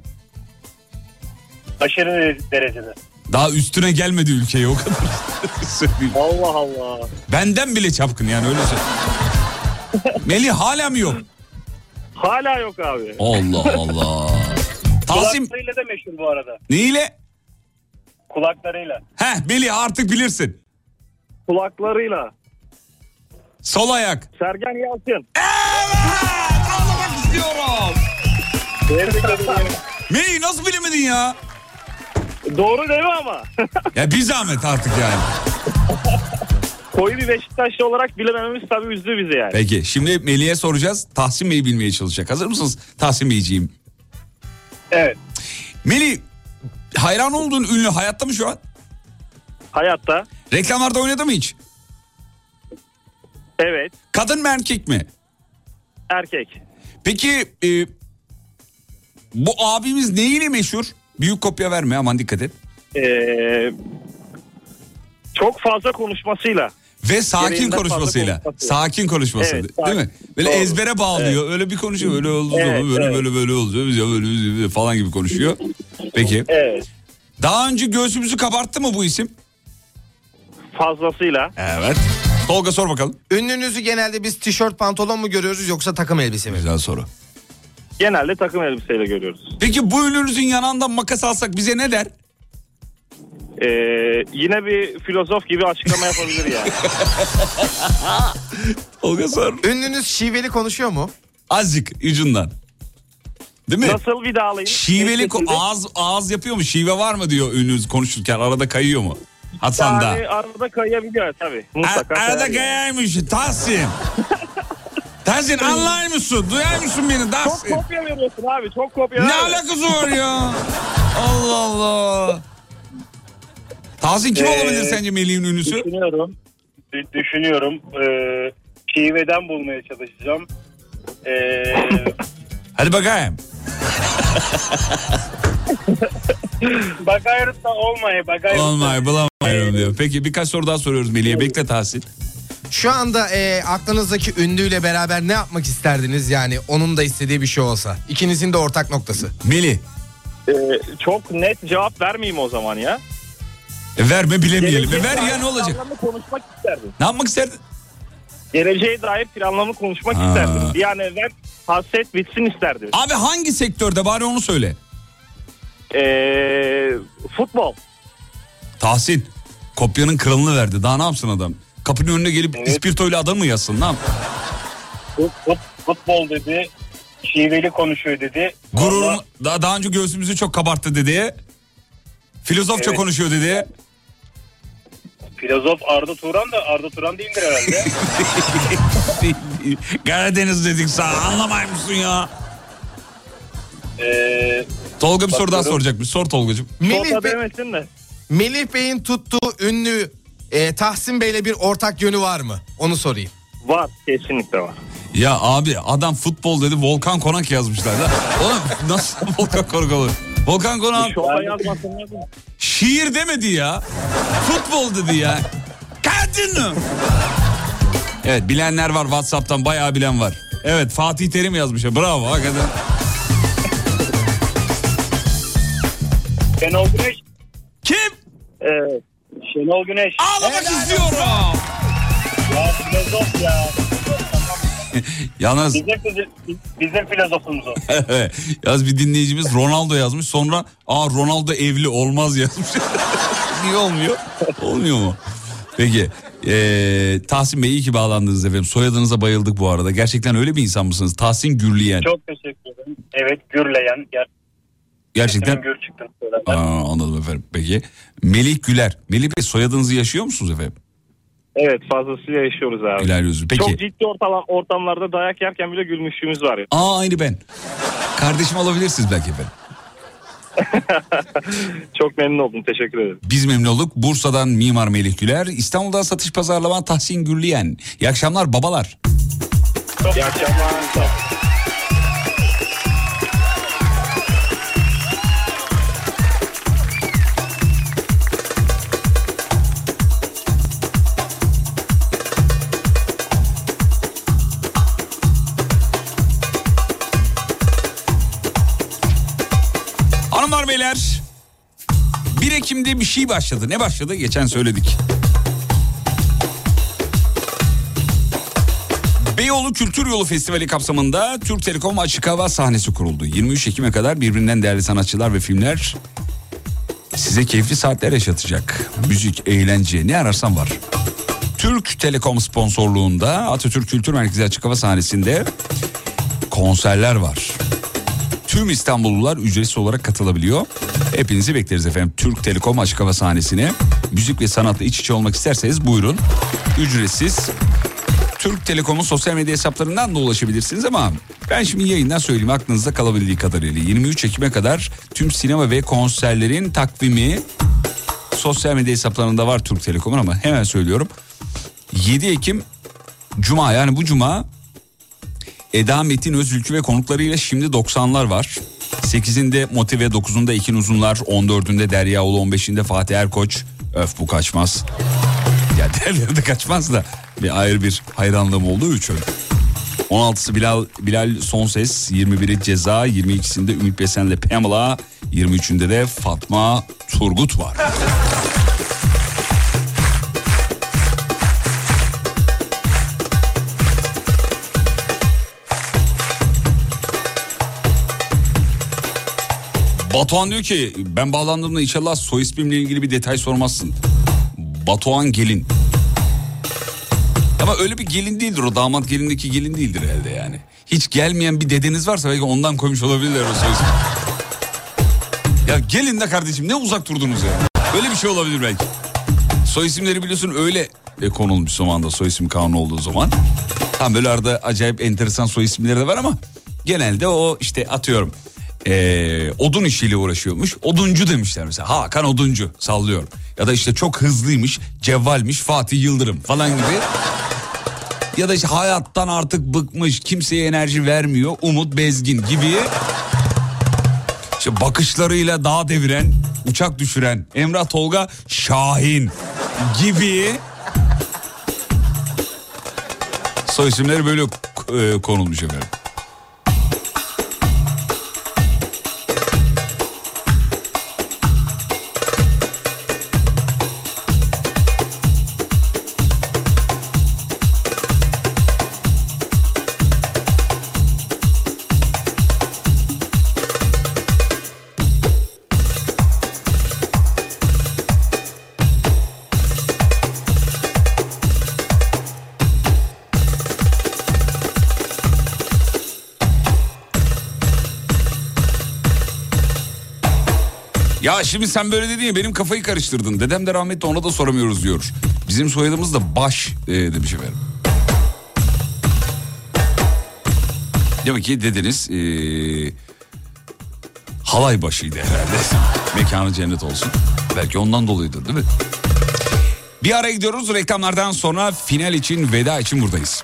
[SPEAKER 12] Aşırı derecede.
[SPEAKER 3] Daha üstüne gelmedi ülkeye o kadar. söyleyeyim.
[SPEAKER 13] Allah Allah.
[SPEAKER 3] Benden bile çapkın yani öyle söyleyeyim. Melih hala mı yok?
[SPEAKER 13] Hala yok abi.
[SPEAKER 3] Allah Allah. Tahsin
[SPEAKER 12] Kulaklarıyla da meşhur bu arada.
[SPEAKER 3] neyle?
[SPEAKER 12] Kulaklarıyla.
[SPEAKER 3] Heh Melih artık bilirsin.
[SPEAKER 13] Kulaklarıyla.
[SPEAKER 3] Sol ayak.
[SPEAKER 13] Sergen Yalçın.
[SPEAKER 3] Ağlamak
[SPEAKER 12] ederim.
[SPEAKER 3] Melih nasıl bilemedin ya?
[SPEAKER 13] Doğru değil mi ama?
[SPEAKER 3] Ya bir zahmet artık yani.
[SPEAKER 13] Koyu bir Beşiktaşlı olarak bilemememiz tabii üzdü bizi yani.
[SPEAKER 3] Peki şimdi Melih'e soracağız. Tahsin Bey'i bilmeye çalışacak. Hazır mısınız Tahsin Beyciğim?
[SPEAKER 12] Evet.
[SPEAKER 3] Melih hayran olduğun ünlü hayatta mı şu an?
[SPEAKER 13] Hayatta.
[SPEAKER 3] Reklamlarda oynadı mı hiç?
[SPEAKER 13] Evet.
[SPEAKER 3] Kadın mı erkek mi?
[SPEAKER 13] Erkek.
[SPEAKER 3] Peki e, bu abimiz neyiyle meşhur? Büyük kopya verme aman dikkat et.
[SPEAKER 13] Ee, çok fazla konuşmasıyla.
[SPEAKER 3] Ve sakin konuşmasıyla.
[SPEAKER 13] konuşmasıyla.
[SPEAKER 3] Sakin konuşması
[SPEAKER 13] Evet,
[SPEAKER 3] değil mi? Böyle
[SPEAKER 13] Doğru.
[SPEAKER 3] ezbere bağlıyor. Öyle bir konuşuyor. Öyle oldu
[SPEAKER 13] Evet,
[SPEAKER 3] böyle
[SPEAKER 13] evet.
[SPEAKER 3] böyle böyle oldu. Böyle, böyle, böyle falan gibi konuşuyor. Peki.
[SPEAKER 13] Evet.
[SPEAKER 3] Daha önce göğsümüzü kabarttı mı bu isim?
[SPEAKER 13] Fazlasıyla.
[SPEAKER 3] Evet. Tolga sor bakalım.
[SPEAKER 4] Ünlünüzü genelde biz tişört pantolon mu görüyoruz yoksa takım elbise mi?
[SPEAKER 3] Güzel soru.
[SPEAKER 13] Genelde takım elbiseyle görüyoruz.
[SPEAKER 3] Peki bu ünlünüzün yanından makas alsak bize ne der?
[SPEAKER 13] Ee, yine bir filozof gibi açıklama yapabilir yani.
[SPEAKER 3] Tolga sor.
[SPEAKER 4] Ünlünüz şiveli konuşuyor mu?
[SPEAKER 3] Azıcık ucundan. Değil mi?
[SPEAKER 13] Nasıl bir daha alayım?
[SPEAKER 3] Şiveli ko- ağız ağız yapıyor mu? Şive var mı diyor ünlünüz konuşurken arada kayıyor mu? Hasan'da.
[SPEAKER 13] Yani arada kayabiliyor tabii. Mutlaka
[SPEAKER 3] A- arada
[SPEAKER 13] kayar yani.
[SPEAKER 3] kayaymış Tahsin. Tahsin anlar mısın? Duyar mısın beni
[SPEAKER 13] Çok
[SPEAKER 3] Tahsin?
[SPEAKER 13] kopya veriyorsun abi. Çok kopya.
[SPEAKER 3] Ne alakası var ya? Allah Allah. Tahsin kim
[SPEAKER 12] Ee,
[SPEAKER 3] olabilir sence Melih'in ünlüsü?
[SPEAKER 12] Düşünüyorum. Dü- Düşünüyorum. Ee, şiveden bulmaya çalışacağım. Ee,
[SPEAKER 3] Hadi bakayım.
[SPEAKER 12] Bagayırıp da olmayı. Bagayırıp
[SPEAKER 3] Olmay bulamıyorum diyor. Peki birkaç soru daha soruyoruz Melih'e. Bekle Tahsin.
[SPEAKER 4] Şu anda e, aklınızdaki ünlüyle beraber ne yapmak isterdiniz yani onun da istediği bir şey olsa. İkinizin de ortak noktası.
[SPEAKER 3] Melih.
[SPEAKER 13] Ee, çok net cevap vermeyeyim o zaman ya.
[SPEAKER 3] E, verme bilemeyelim. E,
[SPEAKER 13] Geleceğe
[SPEAKER 3] ver ya ne olacak?
[SPEAKER 13] planlamı konuşmak isterdim.
[SPEAKER 3] Ne yapmak isterdin?
[SPEAKER 13] Geleceğe dair planlamı konuşmak
[SPEAKER 3] Ha.
[SPEAKER 13] isterdim. An evvel hasret bitsin isterdim.
[SPEAKER 3] Abi hangi sektörde bari onu söyle.
[SPEAKER 13] Ee, futbol.
[SPEAKER 3] Tahsin kopyanın kralını verdi. Daha ne yapsın adam? Kapının önüne gelip ispirtoyla adam mı yazsın? Ne?
[SPEAKER 12] Fut- fut- Futbol dedi. Şiveli konuşuyor dedi.
[SPEAKER 3] Gururum
[SPEAKER 12] Vallahi
[SPEAKER 3] daha, daha önce göğsümüzü çok kabarttı dedi. Filozofça
[SPEAKER 12] Evet.
[SPEAKER 3] konuşuyor dedi.
[SPEAKER 12] Filozof Arda Turan da Arda Turan değildir herhalde.
[SPEAKER 3] Karadeniz dedik sana anlamay mısın ya?
[SPEAKER 12] Ee,
[SPEAKER 3] Tolga bir soru daha
[SPEAKER 12] Bakıyorum.
[SPEAKER 3] soracakmış. Sor Tolgacığım.
[SPEAKER 4] Melih,
[SPEAKER 13] demesin de.
[SPEAKER 4] Melih Bey'in tuttuğu ünlü e, Tahsin Bey'le bir ortak yönü var mı? Onu sorayım.
[SPEAKER 13] Var. Kesinlikle var.
[SPEAKER 3] Ya abi adam futbol dedi Volkan Konak yazmışlar. da. Oğlum nasıl Volkan Konak olur? Volkan Konak şiir demedi ya. Futbol dedi ya. Kadın. Evet bilenler var Whatsapp'tan bayağı bilen var. Evet Fatih Terim yazmış ya bravo hakikaten.
[SPEAKER 12] Şenol Güneş.
[SPEAKER 3] Kim?
[SPEAKER 12] Evet. Şenol Güneş.
[SPEAKER 3] Ağlamak istiyorum.
[SPEAKER 12] Ya filozof ya.
[SPEAKER 3] Yalnız
[SPEAKER 12] Bizim, bizim, bizim filozofumuz o.
[SPEAKER 3] yaz bir dinleyicimiz Ronaldo yazmış sonra aa Ronaldo evli olmaz yazmış. Niye olmuyor? Olmuyor mu? Peki ee, Tahsin Bey iyi ki bağlandınız efendim. Soyadınıza bayıldık bu arada. Gerçekten öyle bir insan mısınız? Tahsin Gürleyen.
[SPEAKER 12] Çok teşekkür ederim. Evet Gürleyen. Ger
[SPEAKER 3] Gerçekten. Aa, anladım efendim. Peki Melih Güler. Melih Bey soyadınızı yaşıyor musunuz efendim?
[SPEAKER 13] Evet fazlasıyla yaşıyoruz abi.
[SPEAKER 3] Güler yüzlü. Peki.
[SPEAKER 13] Çok ciddi ortam, ortamlarda dayak yerken bile gülmüşlüğümüz var ya.
[SPEAKER 3] Aa aynı ben. Kardeşim olabilirsiniz belki efendim.
[SPEAKER 13] Çok memnun oldum. Teşekkür ederim.
[SPEAKER 3] Biz memnun olduk. Bursa'dan Mimar Melih Güler. İstanbul'dan satış pazarlama Tahsin Gürleyen. İyi akşamlar babalar.
[SPEAKER 13] İyi akşamlar.
[SPEAKER 3] 1 Ekim'de bir şey başladı. Ne başladı? Geçen söyledik. Beyoğlu Kültür Yolu Festivali kapsamında Türk Telekom Açık Hava sahnesi kuruldu. 23 Ekim'e kadar birbirinden değerli sanatçılar ve filmler size keyifli saatler yaşatacak. Müzik, eğlence ne ararsan var. Türk Telekom sponsorluğunda Atatürk Kültür Merkezi Açık Hava sahnesinde konserler var. Tüm İstanbullular ücretsiz olarak katılabiliyor. Hepinizi bekleriz efendim. Türk Telekom Açık Hava sahnesine. Müzik ve sanatla iç içe olmak isterseniz buyurun. Ücretsiz. Türk Telekom'un sosyal medya hesaplarından da ulaşabilirsiniz ama ben şimdi yayından söyleyeyim aklınızda kalabildiği kadarıyla. 23 Ekim'e kadar tüm sinema ve konserlerin takvimi sosyal medya hesaplarında var Türk Telekom'un ama hemen söylüyorum. 7 Ekim Cuma yani bu Cuma Eda Metin Özülkü ve konuklarıyla şimdi 90'lar var. 8'inde Motive, 9'unda Ekin Uzunlar, 14'ünde Derya Ulu, 15'inde Fatih Erkoç. Öf bu kaçmaz. Ya diğerleri de kaçmaz da bir ayrı bir hayranlığım olduğu için. 16'sı Bilal, Bilal Sonses, 21'i Ceza, 22'sinde Ümit Besen'le Pamela, 23'ünde de Fatma Turgut var. Batuhan diyor ki ben bağlandığımda inşallah soy ismimle ilgili bir detay sormazsın. Batuhan Gelin. Ama öyle bir gelin değildir o damat gelindeki gelin değildir herhalde yani. Hiç gelmeyen bir dedeniz varsa belki ondan koymuş olabilirler o soy ismi. Ya gelin de kardeşim ne uzak durdunuz ya. Öyle bir şey olabilir belki. Soy isimleri biliyorsun öyle e, konulmuş zamanda soy isim kanunu olduğu zaman. Tam böyle arada acayip enteresan soy isimleri de var ama genelde o işte atıyorum e, odun işiyle uğraşıyormuş. Oduncu demişler mesela Hakan Oduncu sallıyorum. Ya da işte çok hızlıymış cevvalmiş Fatih Yıldırım falan gibi. Ya da işte hayattan artık bıkmış kimseye enerji vermiyor Umut Bezgin gibi. İşte bakışlarıyla dağ deviren, uçak düşüren Emrah Tolga Şahin gibi soy isimleri böyle e, konulmuş efendim. Şimdi sen böyle dedin ya benim kafayı karıştırdın. Dedem de rahmetli ona da soramıyoruz diyor. Bizim soyadımız da Baş e, demiş efendim. Demek ki dediniz e, halay başıydı herhalde. Mekanı cennet olsun. Belki ondan dolayıdır değil mi? Bir ara gidiyoruz reklamlardan sonra final için veda için buradayız.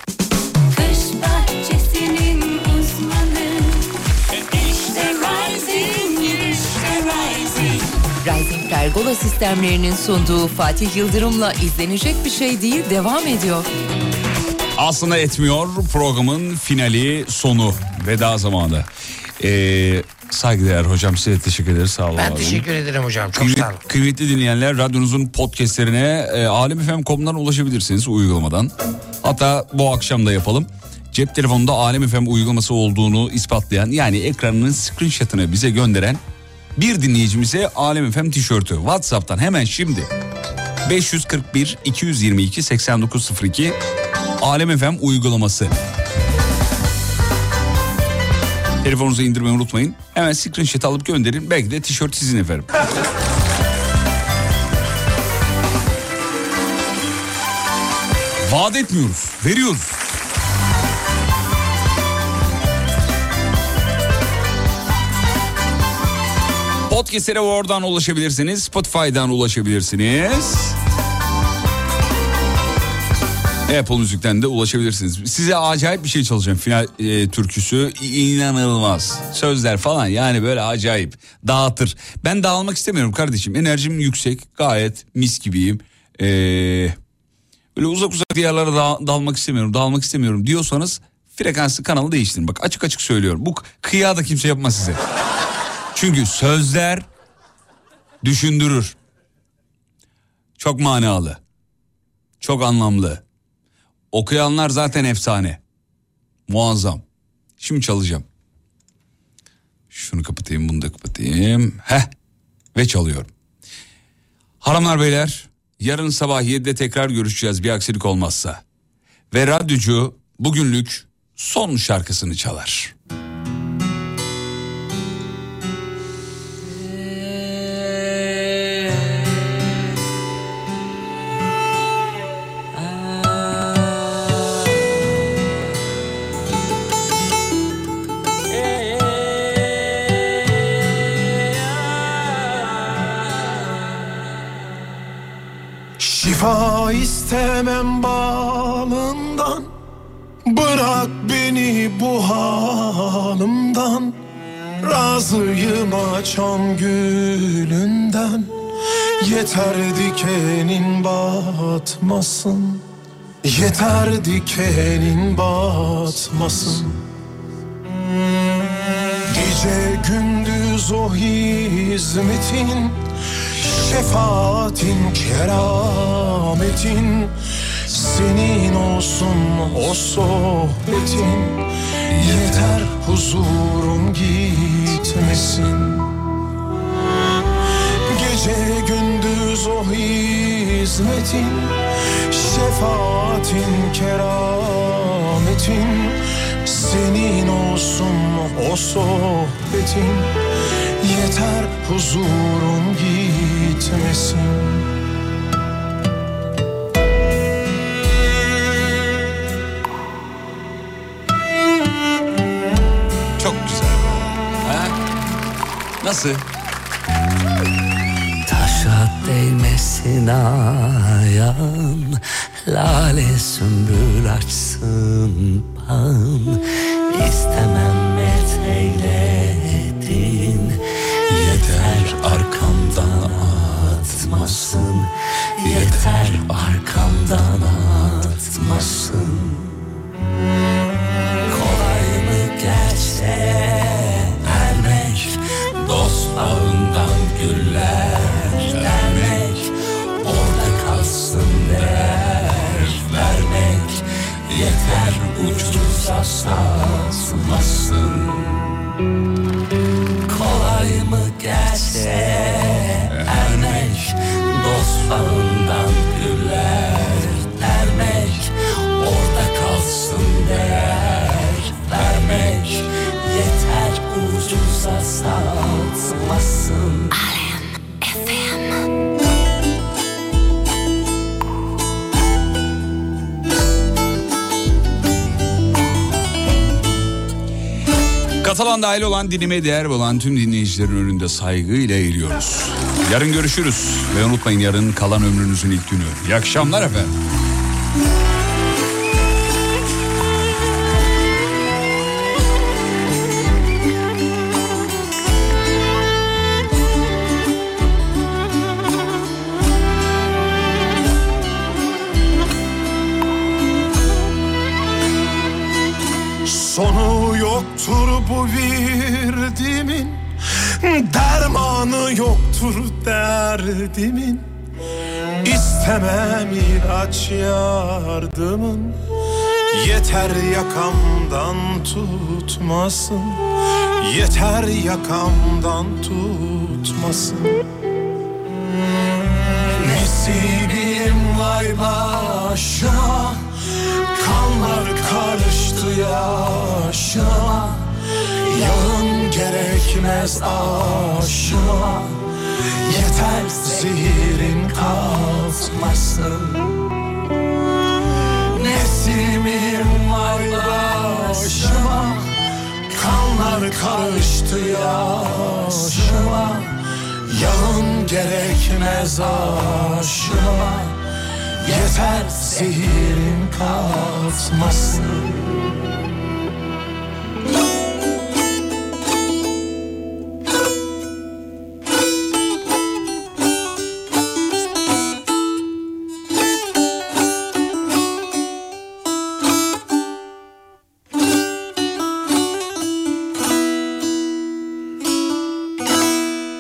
[SPEAKER 1] Pergola sistemlerinin sunduğu Fatih Yıldırım'la izlenecek bir şey değil devam ediyor.
[SPEAKER 3] Aslında etmiyor programın finali sonu veda zamanı. Ee, saygıdeğer hocam size teşekkür ederiz sağ olun.
[SPEAKER 4] Ben
[SPEAKER 3] abi.
[SPEAKER 4] teşekkür ederim hocam. Çok
[SPEAKER 3] Kıymet-
[SPEAKER 4] sağ olun.
[SPEAKER 3] Kıymetli dinleyenler radyonuzun podcastlerine e, alemfm.com'dan ulaşabilirsiniz uygulamadan. Hatta bu akşam da yapalım. Cep telefonunda Alem FM uygulaması olduğunu ispatlayan yani ekranının screenshot'ını bize gönderen bir dinleyicimize Alem FM tişörtü WhatsApp'tan hemen şimdi 541 222 8902 Alem FM uygulaması. Telefonunuza indirmeyi unutmayın. Hemen screenshot alıp gönderin. Belki de tişört sizin efendim. Vaat etmiyoruz. Veriyoruz. Podcast'lere oradan ulaşabilirsiniz. Spotify'dan ulaşabilirsiniz. Apple Müzik'ten de ulaşabilirsiniz. Size acayip bir şey çalacağım final e, türküsü. İnanılmaz. Sözler falan yani böyle acayip. Dağıtır. Ben dağılmak istemiyorum kardeşim. Enerjim yüksek. Gayet mis gibiyim. Ee, böyle uzak uzak diyarlara da, dalmak istemiyorum. Dağılmak istemiyorum diyorsanız frekansı kanalı değiştirin. Bak açık açık söylüyorum. Bu kıya da kimse yapmaz size. Çünkü sözler düşündürür. Çok manalı. Çok anlamlı. Okuyanlar zaten efsane. Muazzam. Şimdi çalacağım. Şunu kapatayım bunu da kapatayım. Heh ve çalıyorum. Hanımlar beyler yarın sabah 7'de tekrar görüşeceğiz bir aksilik olmazsa. Ve radyocu bugünlük son şarkısını çalar.
[SPEAKER 14] Şifa istemem balından. Bırak beni bu halımdan Razıyım açan gülünden. Yeter dikenin batmasın. Yeter dikenin batmasın. Gece gündüz o hizmetin Şefaatin, kerametin Senin olsun o sohbetin. Yeter huzurum gitmesin. Gece gündüz o hizmetin Şefaatin, kerametin. Senin olsun o sohbetin. Yeter huzurum gitmesin gülümsemesin Çok güzel. Ha?
[SPEAKER 3] Nasıl?
[SPEAKER 15] Taşa değmesin ayağın Lale sümbül açsın bağın İstemem et eyledin Yeter arkamdan atmasın Yeter arkamdan atmasın Kolay mı gerçe ermek Dost bağından güller vermek Orada kalsın değer vermek. Yeter ucuza satmasın Kolay
[SPEAKER 3] Dahil olan dinime değer olan tüm dinleyicilerin önünde saygıyla eğiliyoruz. Yarın görüşürüz ve unutmayın yarın kalan ömrünüzün ilk günü. İyi akşamlar efendim.
[SPEAKER 14] Yoktur derdimin. İstemem ilaç yardımın. Yeter yakamdan tutmasın. Yeter yakamdan tutmasın. Nesibim vay başıma Kanlar karıştı yaşıma Yağın gerekmez aşıma. Yeter zehirin kalkmasın Nesimim var başıma. Kanlar karıştı yaşıma. Yağın gerekmez aşıma. Yeter zehirin kalkmasın